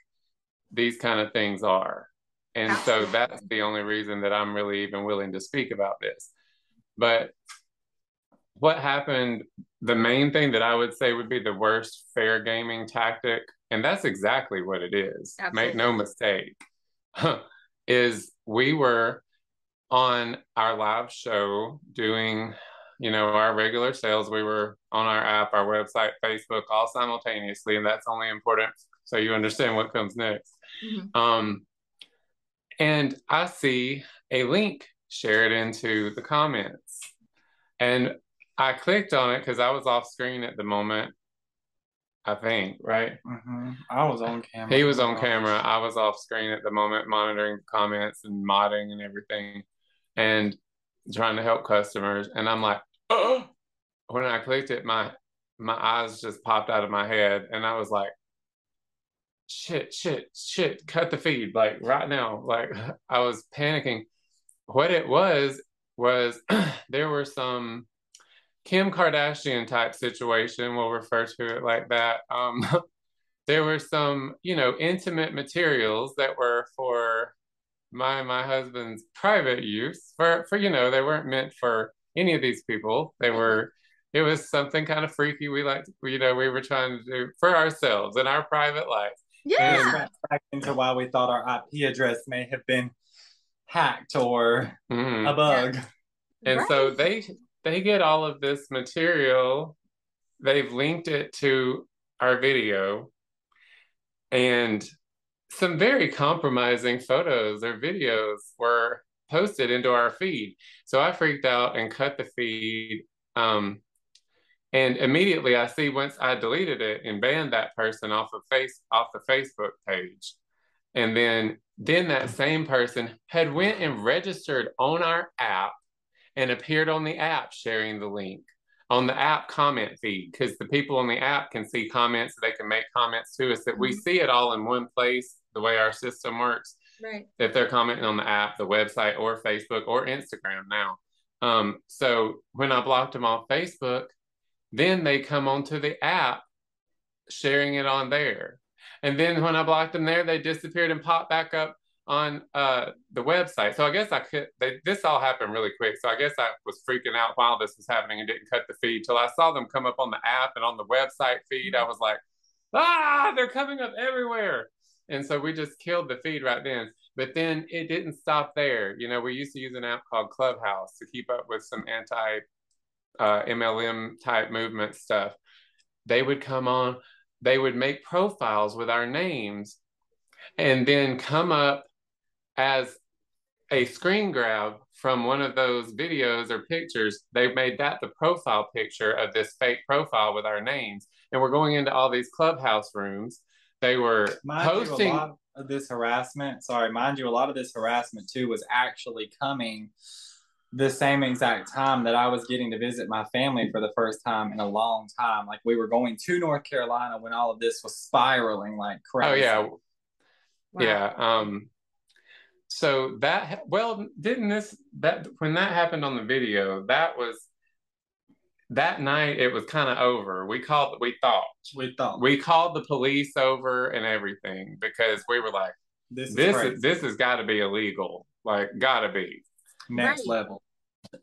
these kind of things are. And Absolutely. so that's the only reason that I'm really even willing to speak about this. But what happened, the main thing that I would say would be the worst fair gaming tactic and that's exactly what it is. Absolutely. Make no mistake. is we were on our live show doing, you know, our regular sales. We were on our app, our website, Facebook, all simultaneously, and that's only important so you understand what comes next. Mm-hmm. Um, and I see a link shared into the comments, and I clicked on it because I was off screen at the moment, I think, right? Mm-hmm. I was on camera. He was on camera. I was off screen at the moment, monitoring comments and modding and everything, and trying to help customers. And I'm like, oh! When I clicked it, my my eyes just popped out of my head, and I was like, shit, shit, shit, cut the feed like right now. Like I was panicking. What it was was there were some Kim Kardashian type situation, we'll refer to it like that. Um, there were some, you know, intimate materials that were for my my husband's private use. For for you know, they weren't meant for any of these people. They were. It was something kind of freaky. We like, you know, we were trying to do for ourselves in our private life. Yeah. And back into why we thought our IP address may have been hacked or mm-hmm. a bug. Yeah. And right. so they they get all of this material, they've linked it to our video, and some very compromising photos or videos were posted into our feed. So I freaked out and cut the feed. Um, and immediately I see once I deleted it and banned that person off of face off the Facebook page. And then then that same person had went and registered on our app and appeared on the app sharing the link on the app comment feed because the people on the app can see comments they can make comments to us that mm-hmm. we see it all in one place the way our system works right if they're commenting on the app the website or facebook or instagram now um, so when i blocked them off facebook then they come onto the app sharing it on there. And then when I blocked them there, they disappeared and popped back up on uh, the website. So I guess I could, they, this all happened really quick. So I guess I was freaking out while this was happening and didn't cut the feed till I saw them come up on the app and on the website feed. I was like, ah, they're coming up everywhere. And so we just killed the feed right then. But then it didn't stop there. You know, we used to use an app called Clubhouse to keep up with some anti uh, MLM type movement stuff. They would come on, they would make profiles with our names and then come up as a screen grab from one of those videos or pictures. They made that the profile picture of this fake profile with our names. And we're going into all these clubhouse rooms. They were mind posting. You, a lot of this harassment, sorry, mind you, a lot of this harassment too was actually coming the same exact time that I was getting to visit my family for the first time in a long time. Like we were going to North Carolina when all of this was spiraling like crazy. Oh yeah. Wow. Yeah. Um so that well didn't this that when that happened on the video that was that night it was kind of over. We called we thought. We thought. We called the police over and everything because we were like this is this, is, this has got to be illegal like gotta be. Next right. level.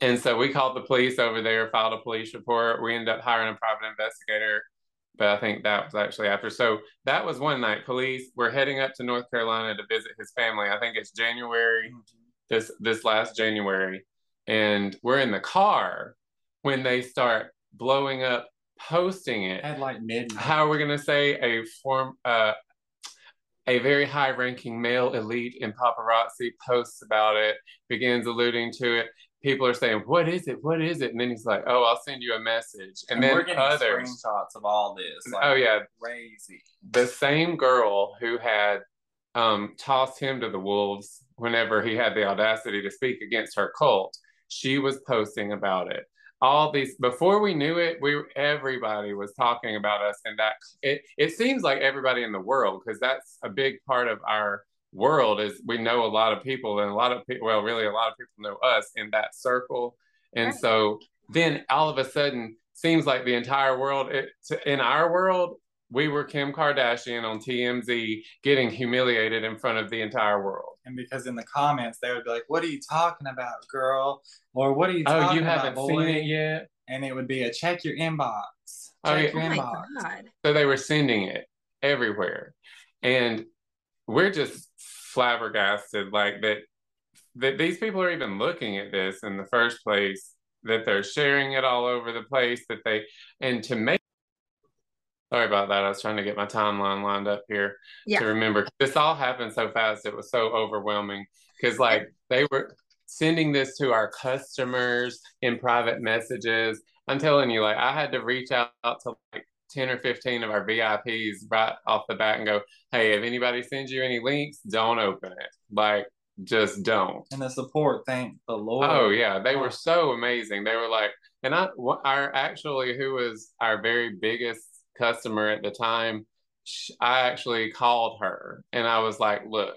And so we called the police over there filed a police report. We ended up hiring a private investigator but I think that was actually after. So that was one night. Police were heading up to North Carolina to visit his family. I think it's January, this this last January, and we're in the car when they start blowing up, posting it at like midnight. How are we gonna say a form? Uh, a very high ranking male elite in paparazzi posts about it, begins alluding to it people are saying, "What is it? What is it?" And then he's like, "Oh, I'll send you a message." And, and then we're getting others, screenshots of all this. Like, oh yeah, crazy. The same girl who had um, tossed him to the wolves whenever he had the audacity to speak against her cult, she was posting about it. All these before we knew it, we everybody was talking about us, and that it it seems like everybody in the world because that's a big part of our world is we know a lot of people and a lot of people well really a lot of people know us in that circle. And right. so then all of a sudden seems like the entire world it, in our world we were kim kardashian on tmz getting humiliated in front of the entire world. And because in the comments they would be like what are you talking about girl? Or what are you oh you haven't about, seen it yet? And it would be a check your inbox. Oh, check oh, yeah. your oh inbox. So they were sending it everywhere. And we're just flabbergasted like that that these people are even looking at this in the first place that they're sharing it all over the place that they and to make sorry about that i was trying to get my timeline lined up here yeah. to remember this all happened so fast it was so overwhelming because like they were sending this to our customers in private messages i'm telling you like i had to reach out to like 10 or 15 of our VIPs right off the bat and go, hey, if anybody sends you any links, don't open it. Like, just don't. And the support, thank the Lord. Oh, yeah. They were so amazing. They were like, and I, our actually, who was our very biggest customer at the time, I actually called her and I was like, look,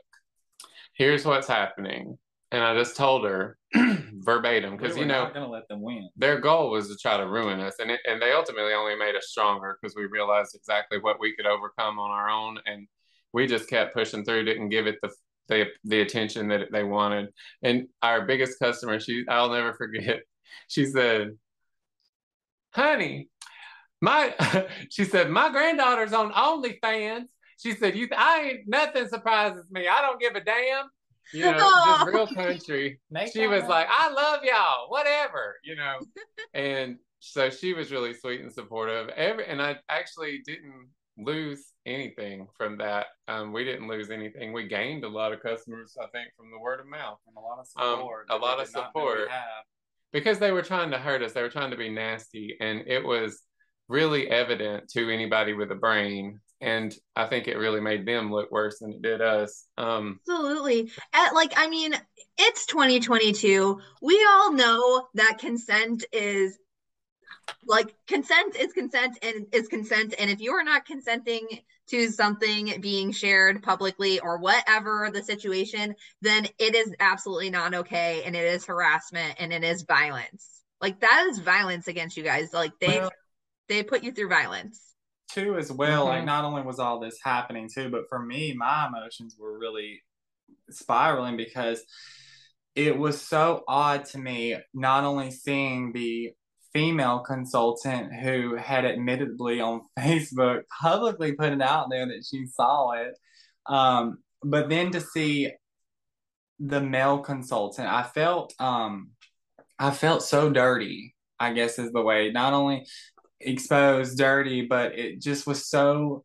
here's what's happening. And I just told her verbatim because we you know not gonna let them win. Their goal was to try to ruin us, and it, and they ultimately only made us stronger because we realized exactly what we could overcome on our own, and we just kept pushing through. Didn't give it the the, the attention that they wanted. And our biggest customer, she I'll never forget. She said, "Honey, my," she said, "My granddaughter's on OnlyFans." She said, "You, I ain't nothing surprises me. I don't give a damn." You know, oh. just real country. Make she was like, I love y'all, whatever, you know. and so she was really sweet and supportive. Every and I actually didn't lose anything from that. Um, we didn't lose anything. We gained a lot of customers, I think, from the word of mouth and a lot of support. Um, a lot of support because they were trying to hurt us. They were trying to be nasty, and it was really evident to anybody with a brain and I think it really made them look worse than it did us. Um, Absolutely. At, like, I mean, it's 2022. We all know that consent is like consent is consent and is consent. And if you are not consenting to something being shared publicly or whatever the situation, then it is absolutely not okay. And it is harassment and it is violence. Like that is violence against you guys. Like they. Well, they put you through violence too as well mm-hmm. like not only was all this happening too but for me my emotions were really spiraling because it was so odd to me not only seeing the female consultant who had admittedly on facebook publicly put it out there that she saw it um, but then to see the male consultant i felt um i felt so dirty i guess is the way not only exposed, dirty, but it just was so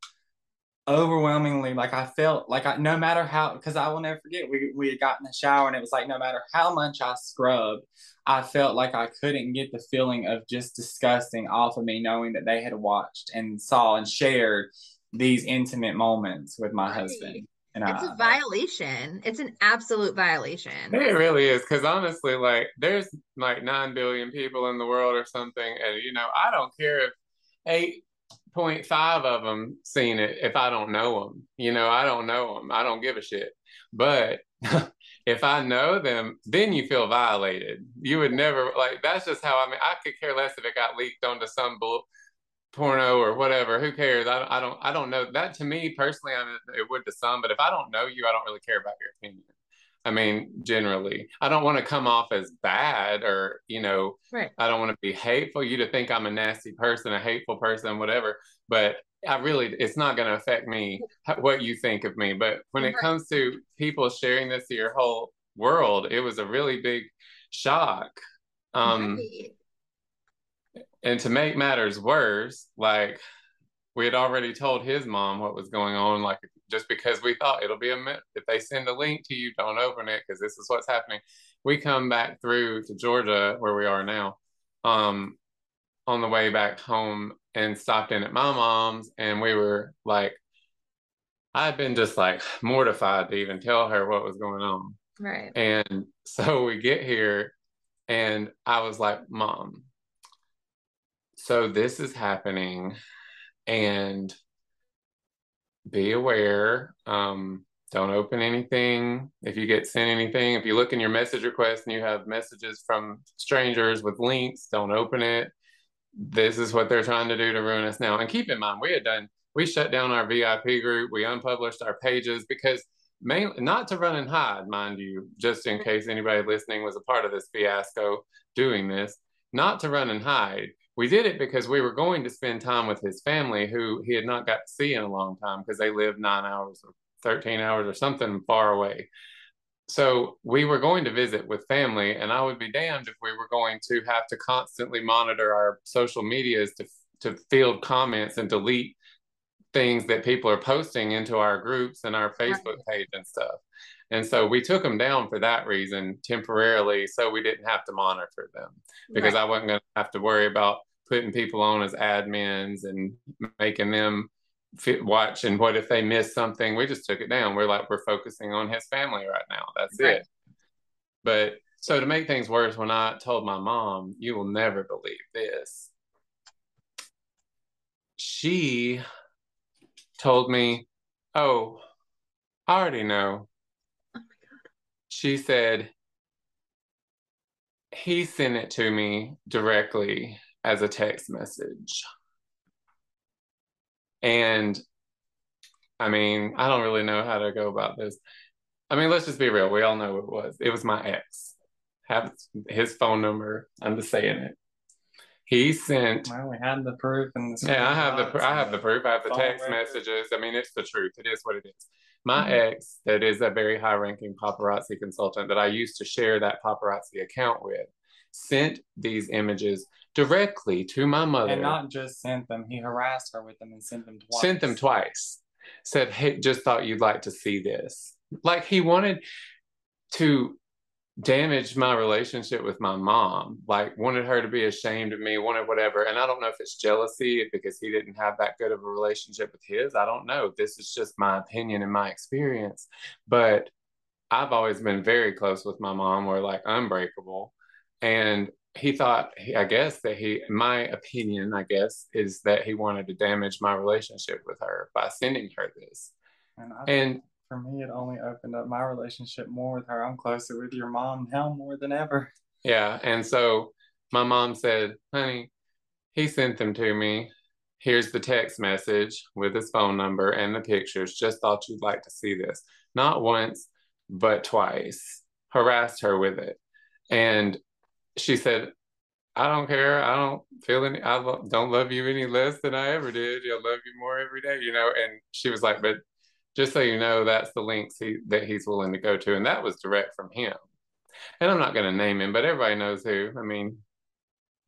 overwhelmingly like I felt like I no matter how because I will never forget we we had got in the shower and it was like no matter how much I scrubbed, I felt like I couldn't get the feeling of just disgusting off of me knowing that they had watched and saw and shared these intimate moments with my right. husband. And it's I, a violation. It's an absolute violation. It really is. Because honestly, like, there's like 9 billion people in the world or something. And, you know, I don't care if 8.5 of them seen it if I don't know them. You know, I don't know them. I don't give a shit. But if I know them, then you feel violated. You would never, like, that's just how I mean, I could care less if it got leaked onto some bull porno or whatever. Who cares? I, I don't I don't know that to me personally. I mean, it would to some, but if I don't know you, I don't really care about your opinion. I mean, generally, I don't want to come off as bad or you know, right. I don't want to be hateful. You to think I'm a nasty person, a hateful person, whatever. But I really, it's not going to affect me what you think of me. But when it comes to people sharing this to your whole world, it was a really big shock. Um, right and to make matters worse, like we had already told his mom what was going on, like just because we thought it'll be a minute. If they send a link to you, don't open it because this is what's happening. We come back through to Georgia, where we are now, um, on the way back home and stopped in at my mom's, and we were like, I'd been just like mortified to even tell her what was going on. Right. And so we get here, and I was like, Mom, so this is happening and be aware um, don't open anything. If you get sent anything if you look in your message request and you have messages from strangers with links don't open it. This is what they're trying to do to ruin us now. And keep in mind we had done we shut down our vip group. We unpublished our pages because mainly not to run and hide mind you just in case anybody listening was a part of this fiasco doing this not to run and hide we did it because we were going to spend time with his family who he had not got to see in a long time because they lived nine hours or 13 hours or something far away. So we were going to visit with family, and I would be damned if we were going to have to constantly monitor our social medias to, to field comments and delete things that people are posting into our groups and our Facebook page and stuff. And so we took them down for that reason temporarily so we didn't have to monitor them because right. I wasn't going to have to worry about putting people on as admins and making them fit, watch. And what if they miss something? We just took it down. We're like, we're focusing on his family right now. That's right. it. But so to make things worse, when I told my mom, you will never believe this, she told me, Oh, I already know. Oh my God. She said, he sent it to me directly as a text message. And I mean, I don't really know how to go about this. I mean, let's just be real. We all know it was. It was my ex. Have his phone number. I'm just saying it. He sent. Well, we had the proof and the yeah, I have the I have the proof. I have the text record. messages. I mean, it's the truth. It is what it is. My mm-hmm. ex, that is a very high-ranking paparazzi consultant that I used to share that paparazzi account with, sent these images directly to my mother. And not just sent them, he harassed her with them and sent them twice. Sent them twice. Said, hey, just thought you'd like to see this. Like he wanted to damage my relationship with my mom, like wanted her to be ashamed of me, wanted whatever. And I don't know if it's jealousy because he didn't have that good of a relationship with his. I don't know. This is just my opinion and my experience. But I've always been very close with my mom. We're like unbreakable. And he thought, I guess, that he, my opinion, I guess, is that he wanted to damage my relationship with her by sending her this. And, and for me, it only opened up my relationship more with her. I'm closer with your mom now more than ever. Yeah. And so my mom said, honey, he sent them to me. Here's the text message with his phone number and the pictures. Just thought you'd like to see this. Not once, but twice. Harassed her with it. And she said, I don't care. I don't feel any, I lo- don't love you any less than I ever did. I love you more every day, you know? And she was like, but just so you know, that's the links he, that he's willing to go to. And that was direct from him. And I'm not going to name him, but everybody knows who. I mean,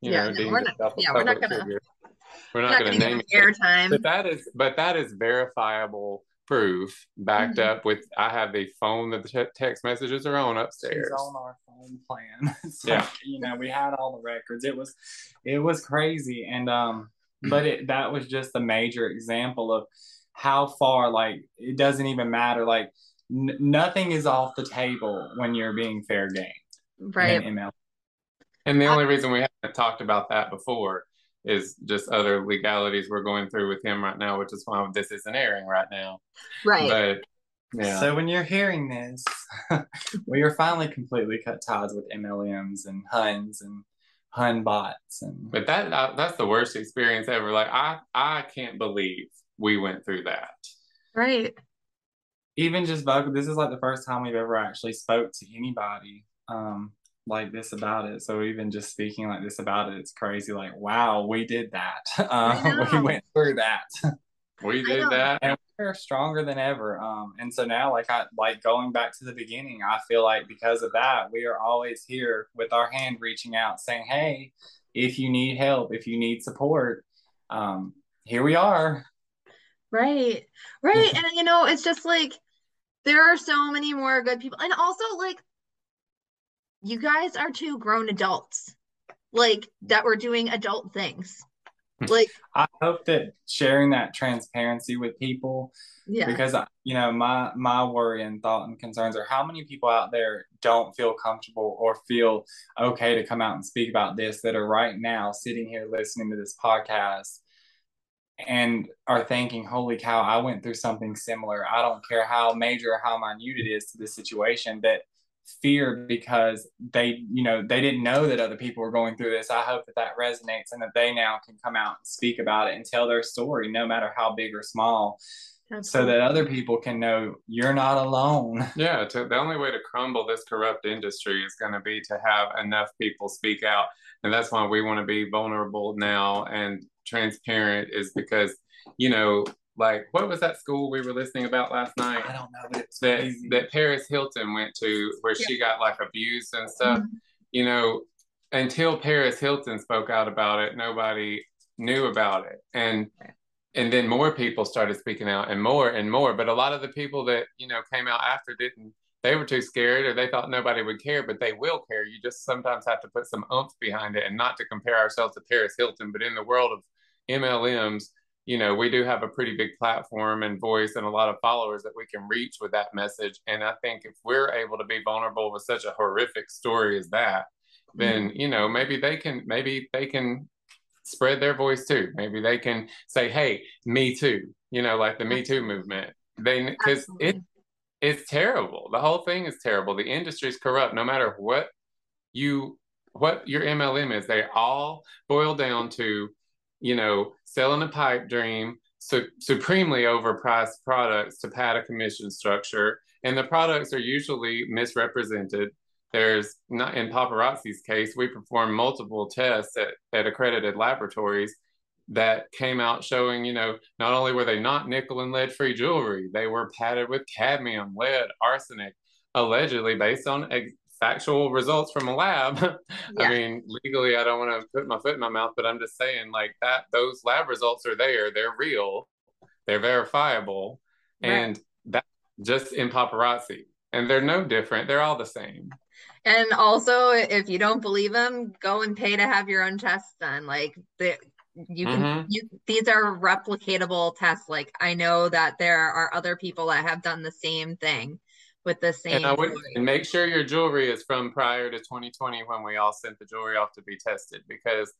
you yeah, know, no, we're not, yeah, we're not going to. We're not, not going to name airtime. But that is, but that is verifiable proof backed mm-hmm. up with. I have the phone that the text messages are on upstairs. She's on our phone plan. so, yeah, you know, we had all the records. It was, it was crazy, and um, but it that was just a major example of how far like it doesn't even matter like n- nothing is off the table when you're being fair game right and the only reason we haven't talked about that before is just other legalities we're going through with him right now, which is why this isn't airing right now. Right. But yeah. So when you're hearing this, we are finally completely cut ties with MLMs and Huns and Hunbots and. But that uh, that's the worst experience ever. Like I I can't believe we went through that. Right. Even just vocal. This is like the first time we've ever actually spoke to anybody. Um, like this about it. So even just speaking like this about it, it's crazy. Like, wow, we did that. Um, we went through that. We did that, and we're stronger than ever. Um, and so now, like I like going back to the beginning, I feel like because of that, we are always here with our hand reaching out, saying, "Hey, if you need help, if you need support, um, here we are." Right, right, and you know, it's just like there are so many more good people, and also like you guys are two grown adults like that were doing adult things. Hmm. like i hope that sharing that transparency with people yeah. because you know my my worry and thought and concerns are how many people out there don't feel comfortable or feel okay to come out and speak about this that are right now sitting here listening to this podcast and are thinking holy cow i went through something similar. I don't care how major or how minute it is to the situation that fear because they you know they didn't know that other people were going through this. I hope that that resonates and that they now can come out and speak about it and tell their story no matter how big or small Absolutely. so that other people can know you're not alone. Yeah to, the only way to crumble this corrupt industry is going to be to have enough people speak out. And that's why we want to be vulnerable now and transparent is because you know like what was that school we were listening about last night? I don't know, but it's that crazy. that Paris Hilton went to where yeah. she got like abused and stuff. Mm-hmm. You know, until Paris Hilton spoke out about it, nobody knew about it. And and then more people started speaking out and more and more. But a lot of the people that, you know, came out after didn't they were too scared or they thought nobody would care, but they will care. You just sometimes have to put some oomph behind it and not to compare ourselves to Paris Hilton, but in the world of MLMs, you know, we do have a pretty big platform and voice and a lot of followers that we can reach with that message. And I think if we're able to be vulnerable with such a horrific story as that, then, mm-hmm. you know, maybe they can, maybe they can spread their voice too. Maybe they can say, Hey, me too, you know, like the Me Too movement. They, because it, it's terrible. The whole thing is terrible. The industry is corrupt no matter what you, what your MLM is. They all boil down to, you know, selling a pipe dream, su- supremely overpriced products to pad a commission structure. And the products are usually misrepresented. There's not in paparazzi's case, we performed multiple tests at, at accredited laboratories that came out showing, you know, not only were they not nickel and lead free jewelry, they were padded with cadmium, lead, arsenic, allegedly based on ex- factual results from a lab. Yeah. I mean, legally, I don't want to put my foot in my mouth, but I'm just saying, like that, those lab results are there. They're real. They're verifiable, right. and that just in paparazzi, and they're no different. They're all the same. And also, if you don't believe them, go and pay to have your own tests done. Like the you can mm-hmm. you these are replicatable tests. Like I know that there are other people that have done the same thing with the same. And, I would, and make sure your jewelry is from prior to 2020 when we all sent the jewelry off to be tested because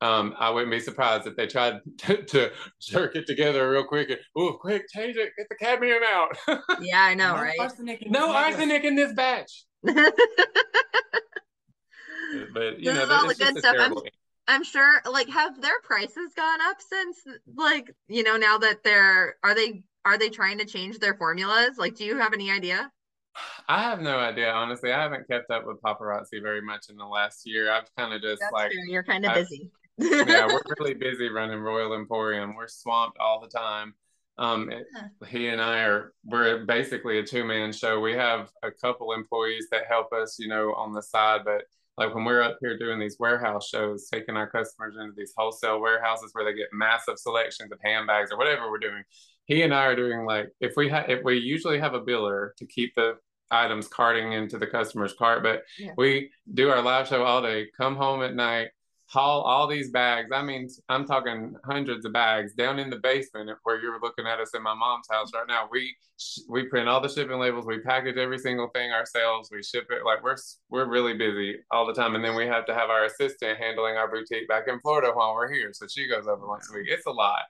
um, I wouldn't be surprised if they tried to, to jerk it together real quick and, oh, quick, change it, get the cadmium out. yeah, I know, no right? Arsenic no arsenic in this batch. but, you this know, all the good stuff. I'm, I'm sure like have their prices gone up since like, you know, now that they're are they are they trying to change their formulas? Like do you have any idea? I have no idea, honestly. I haven't kept up with paparazzi very much in the last year. I've kind of just That's like true. you're kind of busy. yeah, we're really busy running Royal Emporium. We're swamped all the time. Um, it, he and I are we're basically a two man show. We have a couple employees that help us, you know, on the side, but like when we're up here doing these warehouse shows, taking our customers into these wholesale warehouses where they get massive selections of handbags or whatever we're doing. He and I are doing like if we have if we usually have a biller to keep the items carting into the customer's cart, but yeah. we do our live show all day, come home at night, haul all these bags. I mean, I'm talking hundreds of bags down in the basement where you're looking at us in my mom's house right now. We we print all the shipping labels, we package every single thing ourselves, we ship it. Like we're we're really busy all the time, and then we have to have our assistant handling our boutique back in Florida while we're here. So she goes over once a week. It's a lot.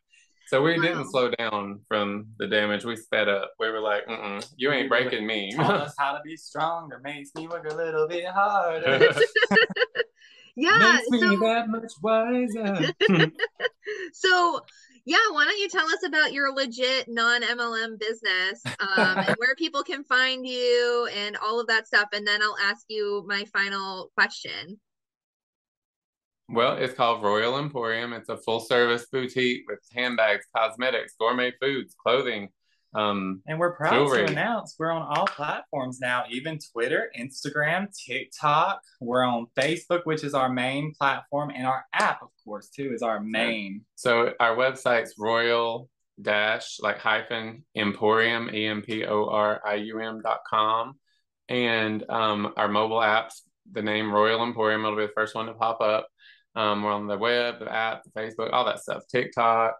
So we wow. didn't slow down from the damage. We sped up. We were like, "You ain't breaking me." Taught us how to be stronger. Makes me work a little bit harder. yeah makes me so, that much wiser so yeah why don't you tell us about your legit non-mlm business um, and where people can find you and all of that stuff and then i'll ask you my final question well it's called royal emporium it's a full service boutique with handbags cosmetics gourmet foods clothing um, and we're proud jewelry. to announce we're on all platforms now, even Twitter, Instagram, TikTok. We're on Facebook, which is our main platform, and our app, of course, too, is our main. So our website's royal dash like hyphen emporium e m p o r i u m dot com, and um, our mobile apps. The name Royal Emporium will be the first one to pop up. Um, we're on the web, the app, the Facebook, all that stuff. TikTok,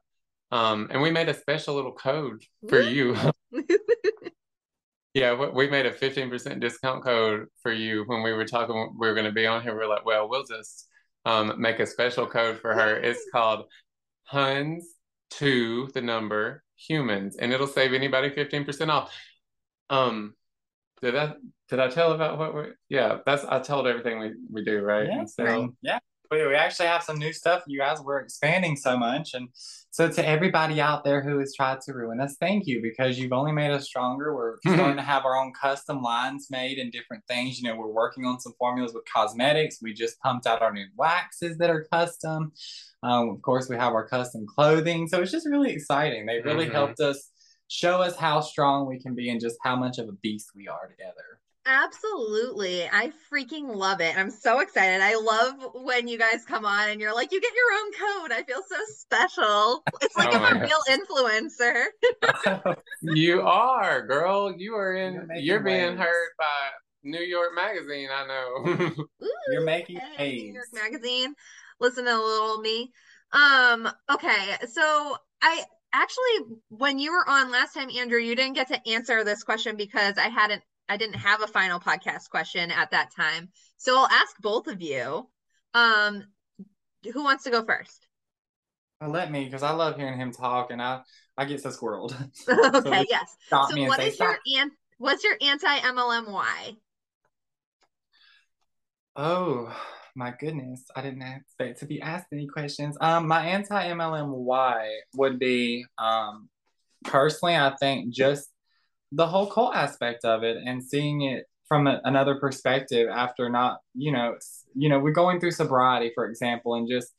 um, and we made a special little code for you. yeah, we made a 15% discount code for you when we were talking, we were going to be on here. We are like, well, we'll just um, make a special code for her. It's called Huns to the number humans, and it'll save anybody 15% off. Um, did I did I tell about what we yeah, that's I told everything we, we do, right? Yeah, so, yeah we, we actually have some new stuff. You guys, we're expanding so much. And so to everybody out there who has tried to ruin us, thank you because you've only made us stronger. We're starting to have our own custom lines made and different things. You know, we're working on some formulas with cosmetics. We just pumped out our new waxes that are custom. Um, of course, we have our custom clothing. So it's just really exciting. They really mm-hmm. helped us show us how strong we can be and just how much of a beast we are together. Absolutely. I freaking love it. I'm so excited. I love when you guys come on and you're like, you get your own code. I feel so special. It's like oh I'm a real influencer. you are, girl. You are in, you're, you're being heard by New York Magazine. I know. Ooh, you're making hey, New York Magazine. Listen to a little me. Um, okay. So I, actually when you were on last time andrew you didn't get to answer this question because i hadn't I didn't have a final podcast question at that time. So I'll ask both of you. Um, who wants to go first? Uh, let me, because I love hearing him talk, and I I get so squirreled. okay, so yes. So what is your an- what's your anti MLM why? Oh my goodness, I didn't expect to be asked any questions. Um, my anti MLM why would be um personally, I think just the whole cult aspect of it and seeing it from a, another perspective after not you know you know we're going through sobriety for example and just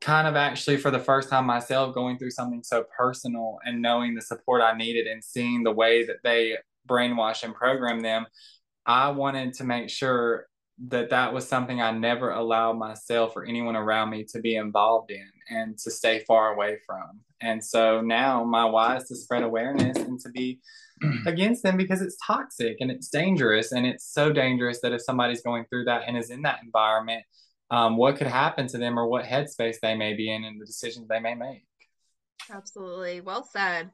kind of actually for the first time myself going through something so personal and knowing the support I needed and seeing the way that they brainwash and program them I wanted to make sure that that was something I never allowed myself or anyone around me to be involved in and to stay far away from. And so now my why is to spread awareness and to be against them because it's toxic and it's dangerous. And it's so dangerous that if somebody's going through that and is in that environment, um, what could happen to them or what headspace they may be in and the decisions they may make. Absolutely. Well said.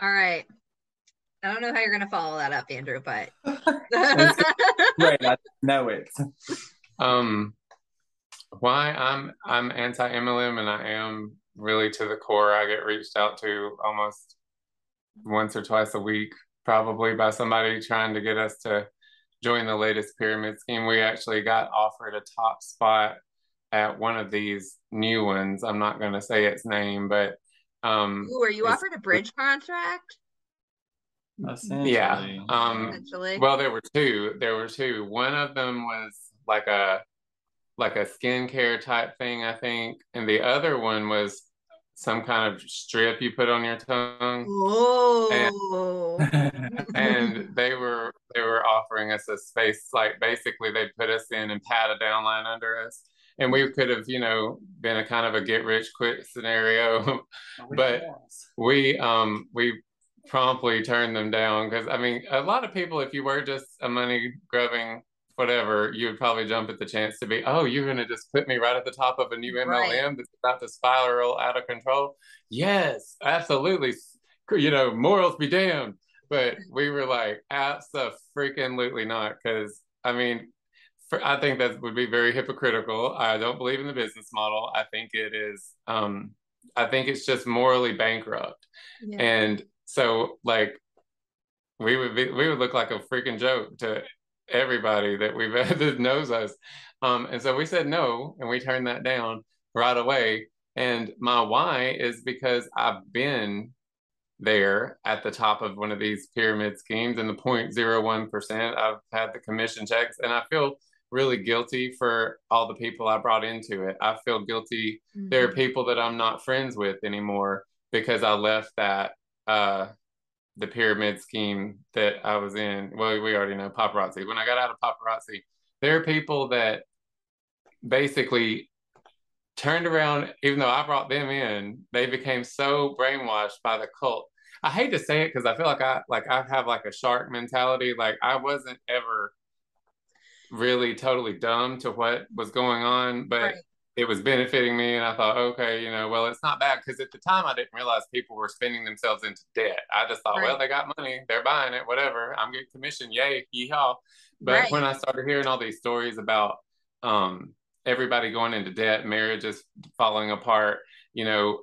All right. I don't know how you're going to follow that up, Andrew, but right, I know it. Um, why I'm I'm anti MLM and I am really to the core. I get reached out to almost once or twice a week, probably by somebody trying to get us to join the latest pyramid scheme. We actually got offered a top spot at one of these new ones. I'm not going to say its name, but um, Ooh, are you offered a bridge contract? Yeah. Um, Essentially. Well, there were two. There were two. One of them was like a like a skincare type thing, I think, and the other one was some kind of strip you put on your tongue. Oh. And, and they were they were offering us a space like basically they put us in and pat a downline under us. And we could have, you know, been a kind of a get rich quick scenario. but we um we promptly turned them down because I mean a lot of people if you were just a money grubbing whatever, you would probably jump at the chance to be, oh, you're going to just put me right at the top of a new MLM right. that's about to spiral out of control. Yes, absolutely. You know, morals be damned. But we were like, absolutely not. Because, I mean, for, I think that would be very hypocritical. I don't believe in the business model. I think it is, um, I think it's just morally bankrupt. Yeah. And so, like, we would be, we would look like a freaking joke to everybody that we've had that knows us. Um, and so we said no, and we turned that down right away. And my why is because I've been there at the top of one of these pyramid schemes and the 0.01%. I've had the commission checks, and I feel really guilty for all the people I brought into it. I feel guilty. Mm-hmm. There are mm-hmm. people that I'm not friends with anymore because I left that uh, the pyramid scheme that I was in. Well, we already know paparazzi. When I got out of paparazzi, there are people that basically turned around, even though I brought them in, they became so brainwashed by the cult. I hate to say it because I feel like I like I have like a shark mentality. Like I wasn't ever really totally dumb to what was going on, but right it was benefiting me and i thought okay you know well it's not bad because at the time i didn't realize people were spending themselves into debt i just thought right. well they got money they're buying it whatever i'm getting commission yay yeehaw but right. when i started hearing all these stories about um, everybody going into debt marriages falling apart you know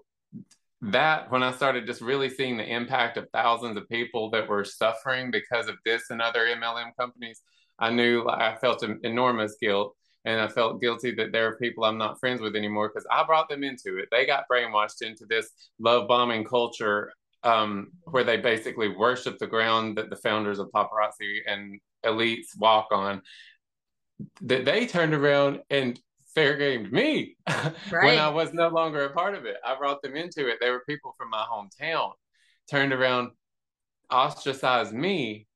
that when i started just really seeing the impact of thousands of people that were suffering because of this and other mlm companies i knew i felt an enormous guilt and I felt guilty that there are people I'm not friends with anymore because I brought them into it. They got brainwashed into this love bombing culture um, where they basically worship the ground that the founders of paparazzi and elites walk on. That they turned around and fair gamed me right. when I was no longer a part of it. I brought them into it. They were people from my hometown, turned around, ostracized me,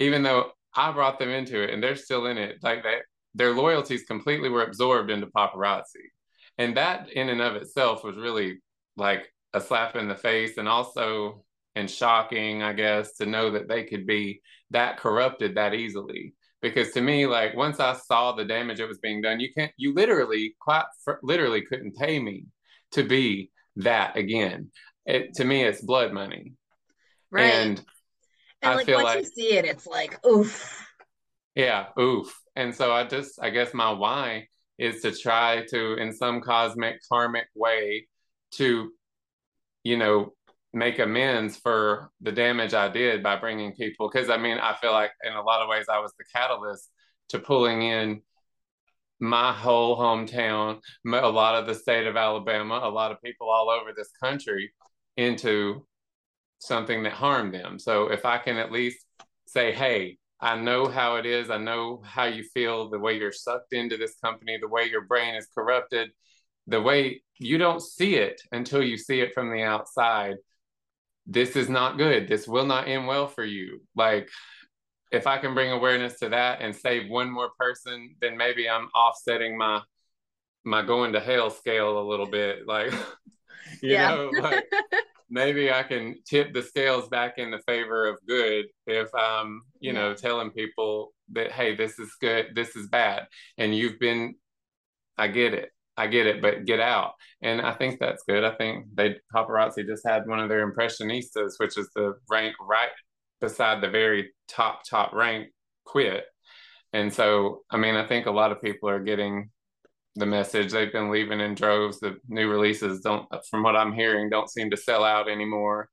even though I brought them into it, and they're still in it. Like that, their loyalties completely were absorbed into paparazzi. And that in and of itself was really like a slap in the face and also and shocking, I guess, to know that they could be that corrupted that easily. Because to me, like once I saw the damage that was being done, you can't, you literally, quite literally couldn't pay me to be that again. It, to me, it's blood money. Right. And, and I like, feel once like you see it, it's like, oof. Yeah, oof. And so I just, I guess my why is to try to, in some cosmic, karmic way, to, you know, make amends for the damage I did by bringing people. Because I mean, I feel like in a lot of ways I was the catalyst to pulling in my whole hometown, a lot of the state of Alabama, a lot of people all over this country into something that harmed them. So if I can at least say, hey, I know how it is. I know how you feel, the way you're sucked into this company, the way your brain is corrupted, the way you don't see it until you see it from the outside. This is not good. This will not end well for you. Like, if I can bring awareness to that and save one more person, then maybe I'm offsetting my my going to hell scale a little bit. Like, you yeah. know, like maybe I can tip the scales back in the favor of good if I'm, you yeah. know, telling people that, hey, this is good, this is bad. And you've been, I get it. I get it, but get out. And I think that's good. I think they paparazzi just had one of their impressionistas, which is the rank right beside the very top, top rank quit. And so, I mean, I think a lot of people are getting the message. They've been leaving in droves. The new releases don't, from what I'm hearing, don't seem to sell out anymore.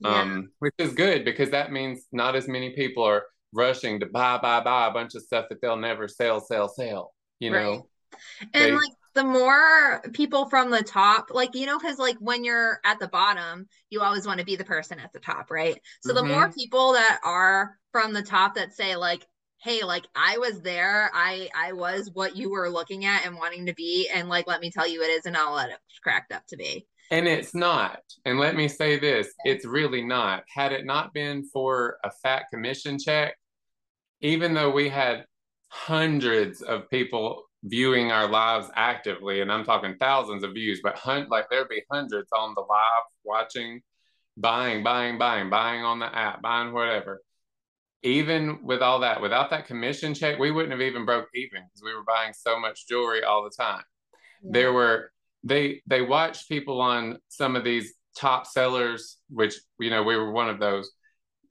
Yeah. Um, which is good because that means not as many people are rushing to buy, buy, buy a bunch of stuff that they'll never sell, sell, sell. You right. know, and they, like the more people from the top, like, you know, because like when you're at the bottom, you always want to be the person at the top, right? So mm-hmm. the more mm-hmm. people that are from the top that say, like, hey, like I was there, I I was what you were looking at and wanting to be, and like let me tell you it isn't all that it's cracked up to be. And it's not. And let me say this, it's really not. Had it not been for a fat commission check, even though we had hundreds of people viewing our lives actively, and I'm talking thousands of views, but hun- like there'd be hundreds on the live watching, buying, buying, buying, buying on the app, buying whatever. Even with all that, without that commission check, we wouldn't have even broke even because we were buying so much jewelry all the time. Yeah. There were they they watched people on some of these top sellers, which you know we were one of those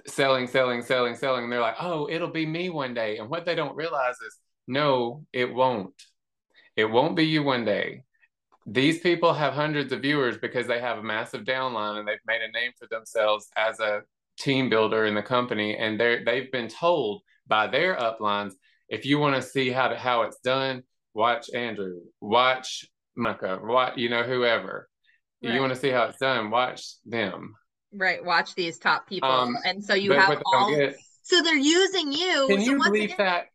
selling, selling, selling, selling. And they're like, oh, it'll be me one day. And what they don't realize is no, it won't. It won't be you one day. These people have hundreds of viewers because they have a massive downline and they've made a name for themselves as a team builder in the company. And they're, they've been told by their uplines, if you want to see how to, how it's done, watch Andrew, watch Micah, what you know, whoever. Right. You want to see how it's done, watch them. Right. Watch these top people. Um, and so you have all get, so they're using you. Can so you believe again, that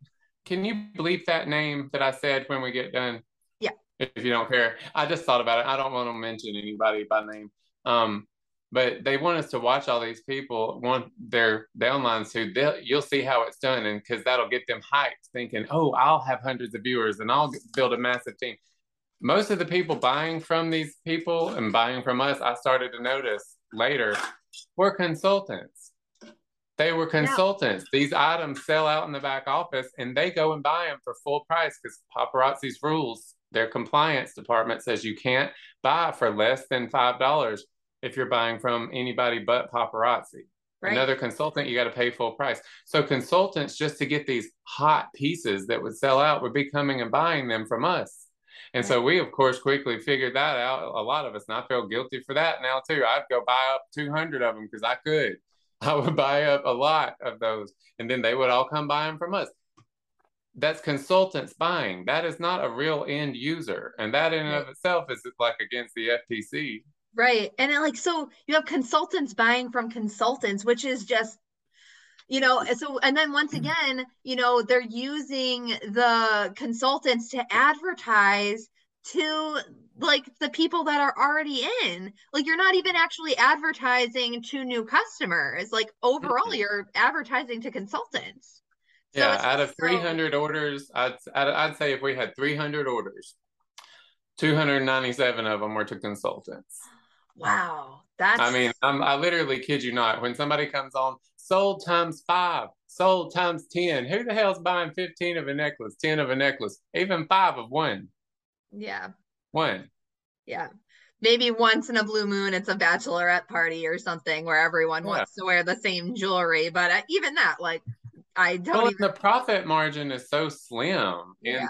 can you bleep that name that I said when we get done? Yeah. If you don't care. I just thought about it. I don't want to mention anybody by name. Um, but they want us to watch all these people, want their downlines who you'll see how it's done. And because that'll get them hyped, thinking, oh, I'll have hundreds of viewers and I'll build a massive team. Most of the people buying from these people and buying from us, I started to notice later, were consultants. They were consultants. Yeah. These items sell out in the back office and they go and buy them for full price because paparazzi's rules, their compliance department says you can't buy for less than $5 if you're buying from anybody but paparazzi. Right. Another consultant, you got to pay full price. So consultants, just to get these hot pieces that would sell out, would be coming and buying them from us. And right. so we, of course, quickly figured that out. A lot of us, and I feel guilty for that now too. I'd go buy up 200 of them because I could. I would buy up a lot of those, and then they would all come buy them from us. That's consultants buying. That is not a real end user, and that in and of itself is like against the FTC. Right, and it, like so, you have consultants buying from consultants, which is just you know so and then once mm-hmm. again you know they're using the consultants to advertise to like the people that are already in. Like you're not even actually advertising to new customers. Like overall mm-hmm. you're advertising to consultants. So yeah out of 300 so... orders I'd, I'd, I'd say if we had 300 orders 297 of them were to consultants wow that's i mean I'm, i literally kid you not when somebody comes on sold times five sold times 10 who the hell's buying 15 of a necklace 10 of a necklace even five of one yeah when? Yeah. Maybe once in a blue moon, it's a bachelorette party or something where everyone yeah. wants to wear the same jewelry. But uh, even that, like, I don't. Well, even... the profit margin is so slim. In, yeah.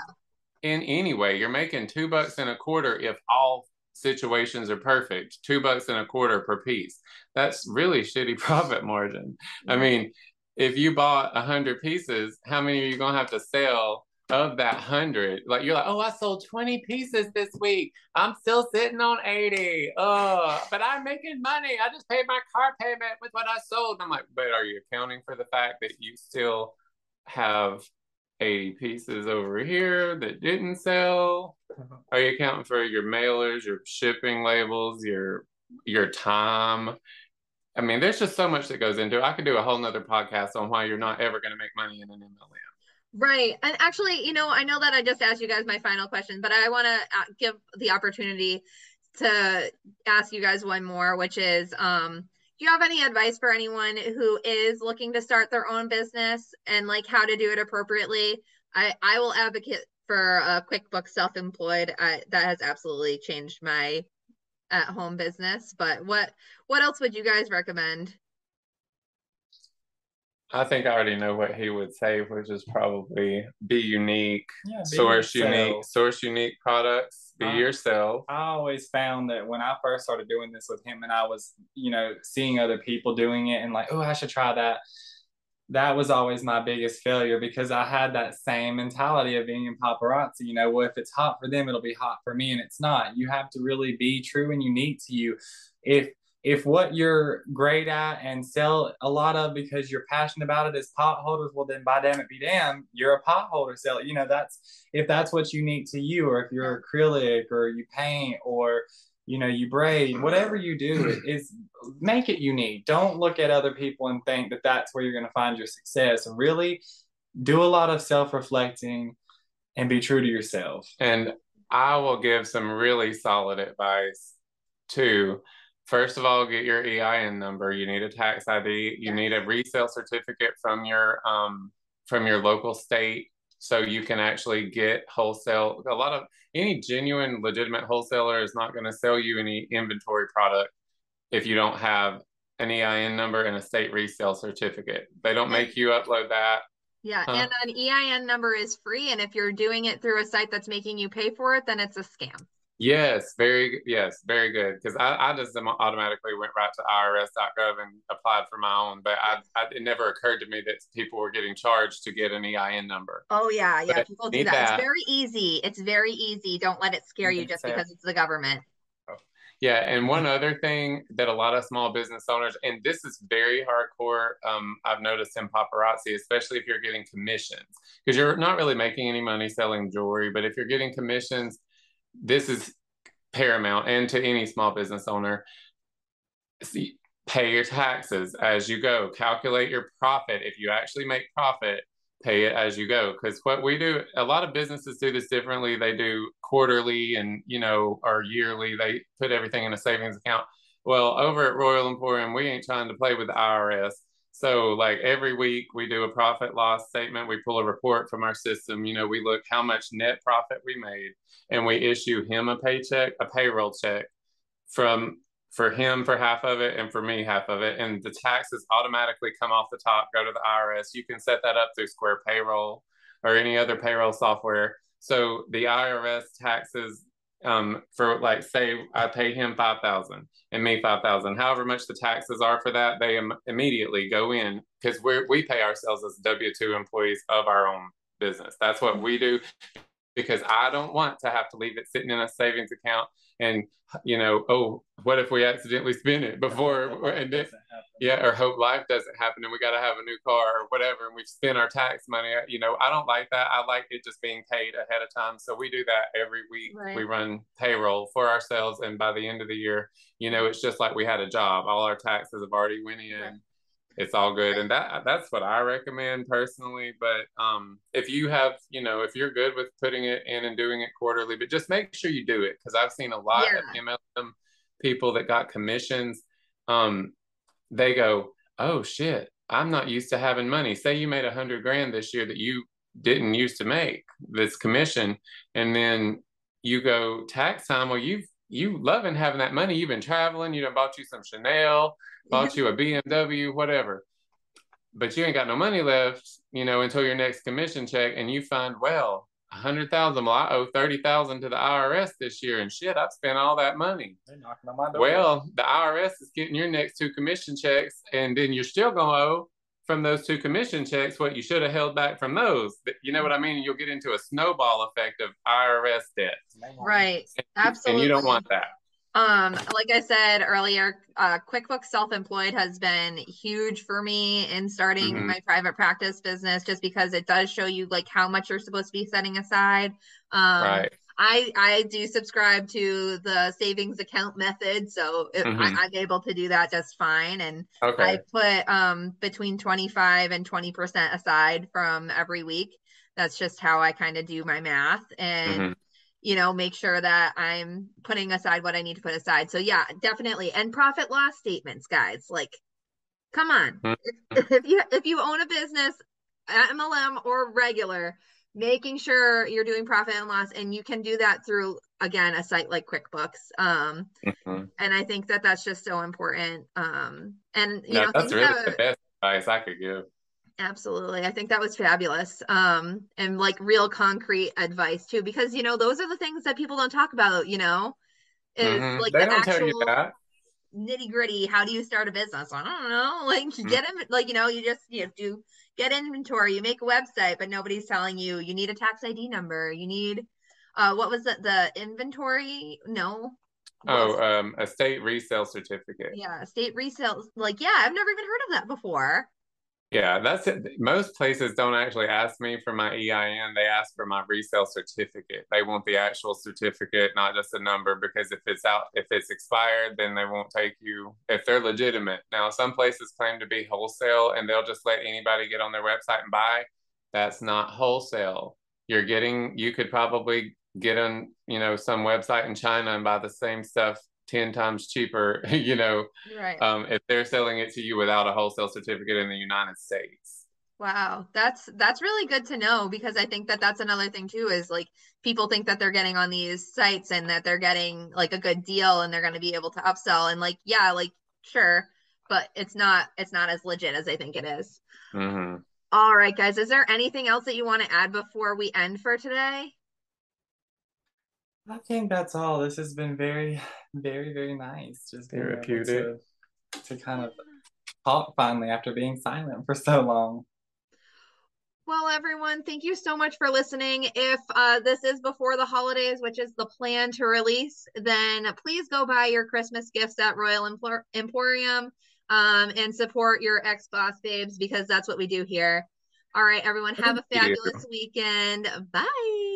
In any way, you're making two bucks and a quarter if all situations are perfect. Two bucks and a quarter per piece. That's really shitty profit margin. Yeah. I mean, if you bought a hundred pieces, how many are you gonna have to sell of that hundred, like you're like, oh, I sold 20 pieces this week. I'm still sitting on 80. Oh, but I'm making money. I just paid my car payment with what I sold. I'm like, but are you accounting for the fact that you still have 80 pieces over here that didn't sell? Are you accounting for your mailers, your shipping labels, your your time? I mean, there's just so much that goes into it. I could do a whole nother podcast on why you're not ever going to make money in an MLM. Right. And actually, you know, I know that I just asked you guys my final question, but I want to uh, give the opportunity to ask you guys one more, which is um do you have any advice for anyone who is looking to start their own business and like how to do it appropriately? I I will advocate for a QuickBooks self-employed. I, that has absolutely changed my at home business, but what what else would you guys recommend? I think I already know what he would say, which is probably be unique, yeah, be source yourself. unique, source unique products, be I, yourself. I always found that when I first started doing this with him and I was, you know, seeing other people doing it and like, oh, I should try that. that was always my biggest failure because I had that same mentality of being in paparazzi. You know, well, if it's hot for them, it'll be hot for me, and it's not. You have to really be true and unique to you. If if what you're great at and sell a lot of because you're passionate about it is pot holders, well then by damn it be damn, you're a pot holder seller. You know, that's if that's what's unique to you, or if you're acrylic or you paint or you know, you braid, whatever you do is make it unique. Don't look at other people and think that that's where you're going to find your success. Really do a lot of self reflecting and be true to yourself. And I will give some really solid advice too. First of all, get your EIN number. You need a tax ID. You need a resale certificate from your um, from your local state so you can actually get wholesale a lot of any genuine legitimate wholesaler is not going to sell you any inventory product if you don't have an EIN number and a state resale certificate. They don't make you upload that. Yeah, huh? and an EIN number is free and if you're doing it through a site that's making you pay for it, then it's a scam. Yes, very yes, very good. Because I, I just automatically went right to IRS.gov and applied for my own, but I, I, it never occurred to me that people were getting charged to get an EIN number. Oh yeah, yeah, but people do that. that. It's very easy. It's very easy. Don't let it scare you just because it's the government. Oh. Yeah, and one other thing that a lot of small business owners, and this is very hardcore, um, I've noticed in paparazzi, especially if you're getting commissions, because you're not really making any money selling jewelry, but if you're getting commissions this is paramount and to any small business owner see pay your taxes as you go. Calculate your profit. If you actually make profit pay it as you go. Because what we do a lot of businesses do this differently. They do quarterly and you know or yearly. They put everything in a savings account. Well over at royal emporium we ain't trying to play with the irs so like every week we do a profit loss statement. We pull a report from our system. You know, we look how much net profit we made and we issue him a paycheck, a payroll check from for him for half of it and for me half of it. And the taxes automatically come off the top, go to the IRS. You can set that up through Square Payroll or any other payroll software. So the IRS taxes um, for like say I pay him five thousand and me five thousand, however much the taxes are for that, they Im- immediately go in because we we pay ourselves as W two employees of our own business. That's what we do because I don't want to have to leave it sitting in a savings account and you know, oh, what if we accidentally spend it before and then, yeah, or hope life doesn't happen and we got to have a new car or whatever, and we've spent our tax money. Uh, you know, I don't like that. I like it just being paid ahead of time. So we do that every week. Right. We run payroll for ourselves, and by the end of the year, you know, it's just like we had a job. All our taxes have already went in. Right it's all good. And that that's what i recommend personally but um, if you have you know if you're good with putting it in and doing it quarterly but just make sure you do it because i've seen a lot yeah. of mlm people that got commissions um, they go oh shit i'm not used to having money. Say you made a hundred grand this year that you didn't used to make this commission and then you go tax time well you've you loving having that money you've been traveling you done bought you some chanel bought you a BMW, whatever. But you ain't got no money left, you know, until your next commission check, and you find, well, a hundred thousand. Well, I owe thirty thousand to the IRS this year, and shit, I've spent all that money. Well, the IRS is getting your next two commission checks, and then you're still gonna owe from those two commission checks what you should have held back from those. You know what I mean? You'll get into a snowball effect of IRS debt. Right. Absolutely. And you don't want that. Um, like I said earlier, uh, QuickBooks Self-Employed has been huge for me in starting mm-hmm. my private practice business, just because it does show you like how much you're supposed to be setting aside. Um, right. I I do subscribe to the savings account method, so it, mm-hmm. I, am able to do that just fine. And okay. I put um between 25 and 20 percent aside from every week. That's just how I kind of do my math, and mm-hmm you know, make sure that I'm putting aside what I need to put aside. So yeah, definitely. And profit loss statements, guys. Like, come on. Mm-hmm. If, if you if you own a business, MLM or regular, making sure you're doing profit and loss, and you can do that through again a site like QuickBooks. Um, mm-hmm. and I think that that's just so important. Um, and you know, that's really the best advice I could give. Absolutely. I think that was fabulous. Um, and like real concrete advice too, because you know, those are the things that people don't talk about, you know, is mm-hmm. like they don't actual... tell you that. Nitty gritty. How do you start a business? I don't know. Like mm-hmm. get in, like you know, you just you know, do get inventory. You make a website, but nobody's telling you you need a tax ID number. You need uh, what was it? The inventory? No. Oh, um, a state resale certificate. Yeah, state resale. Like, yeah, I've never even heard of that before. Yeah, that's it. Most places don't actually ask me for my EIN. They ask for my resale certificate. They want the actual certificate, not just a number, because if it's out, if it's expired, then they won't take you if they're legitimate. Now, some places claim to be wholesale and they'll just let anybody get on their website and buy. That's not wholesale. You're getting, you could probably get on, you know, some website in China and buy the same stuff 10 times cheaper, you know, right. um, if they're selling it to you without a wholesale certificate in the United States. Wow, that's that's really good to know because I think that that's another thing too is like people think that they're getting on these sites and that they're getting like a good deal and they're going to be able to upsell and like yeah, like sure, but it's not it's not as legit as I think it is. Mm-hmm. All right, guys, is there anything else that you want to add before we end for today? I think that's all. This has been very, very, very nice. Just therapeutic to, to kind of talk finally after being silent for so long. Well, everyone, thank you so much for listening. If uh, this is before the holidays, which is the plan to release, then please go buy your Christmas gifts at Royal Emporium um, and support your ex boss babes because that's what we do here. All right, everyone, have a fabulous weekend. Bye.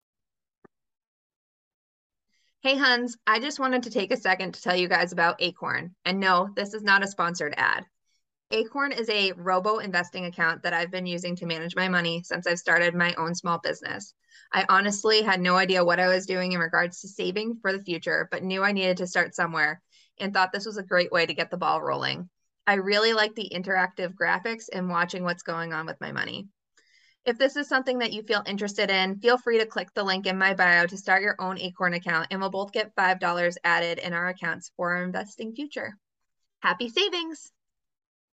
Hey, Huns, I just wanted to take a second to tell you guys about Acorn. And no, this is not a sponsored ad. Acorn is a robo investing account that I've been using to manage my money since I've started my own small business. I honestly had no idea what I was doing in regards to saving for the future, but knew I needed to start somewhere and thought this was a great way to get the ball rolling. I really like the interactive graphics and watching what's going on with my money. If this is something that you feel interested in, feel free to click the link in my bio to start your own Acorn account, and we'll both get $5 added in our accounts for our investing future. Happy savings!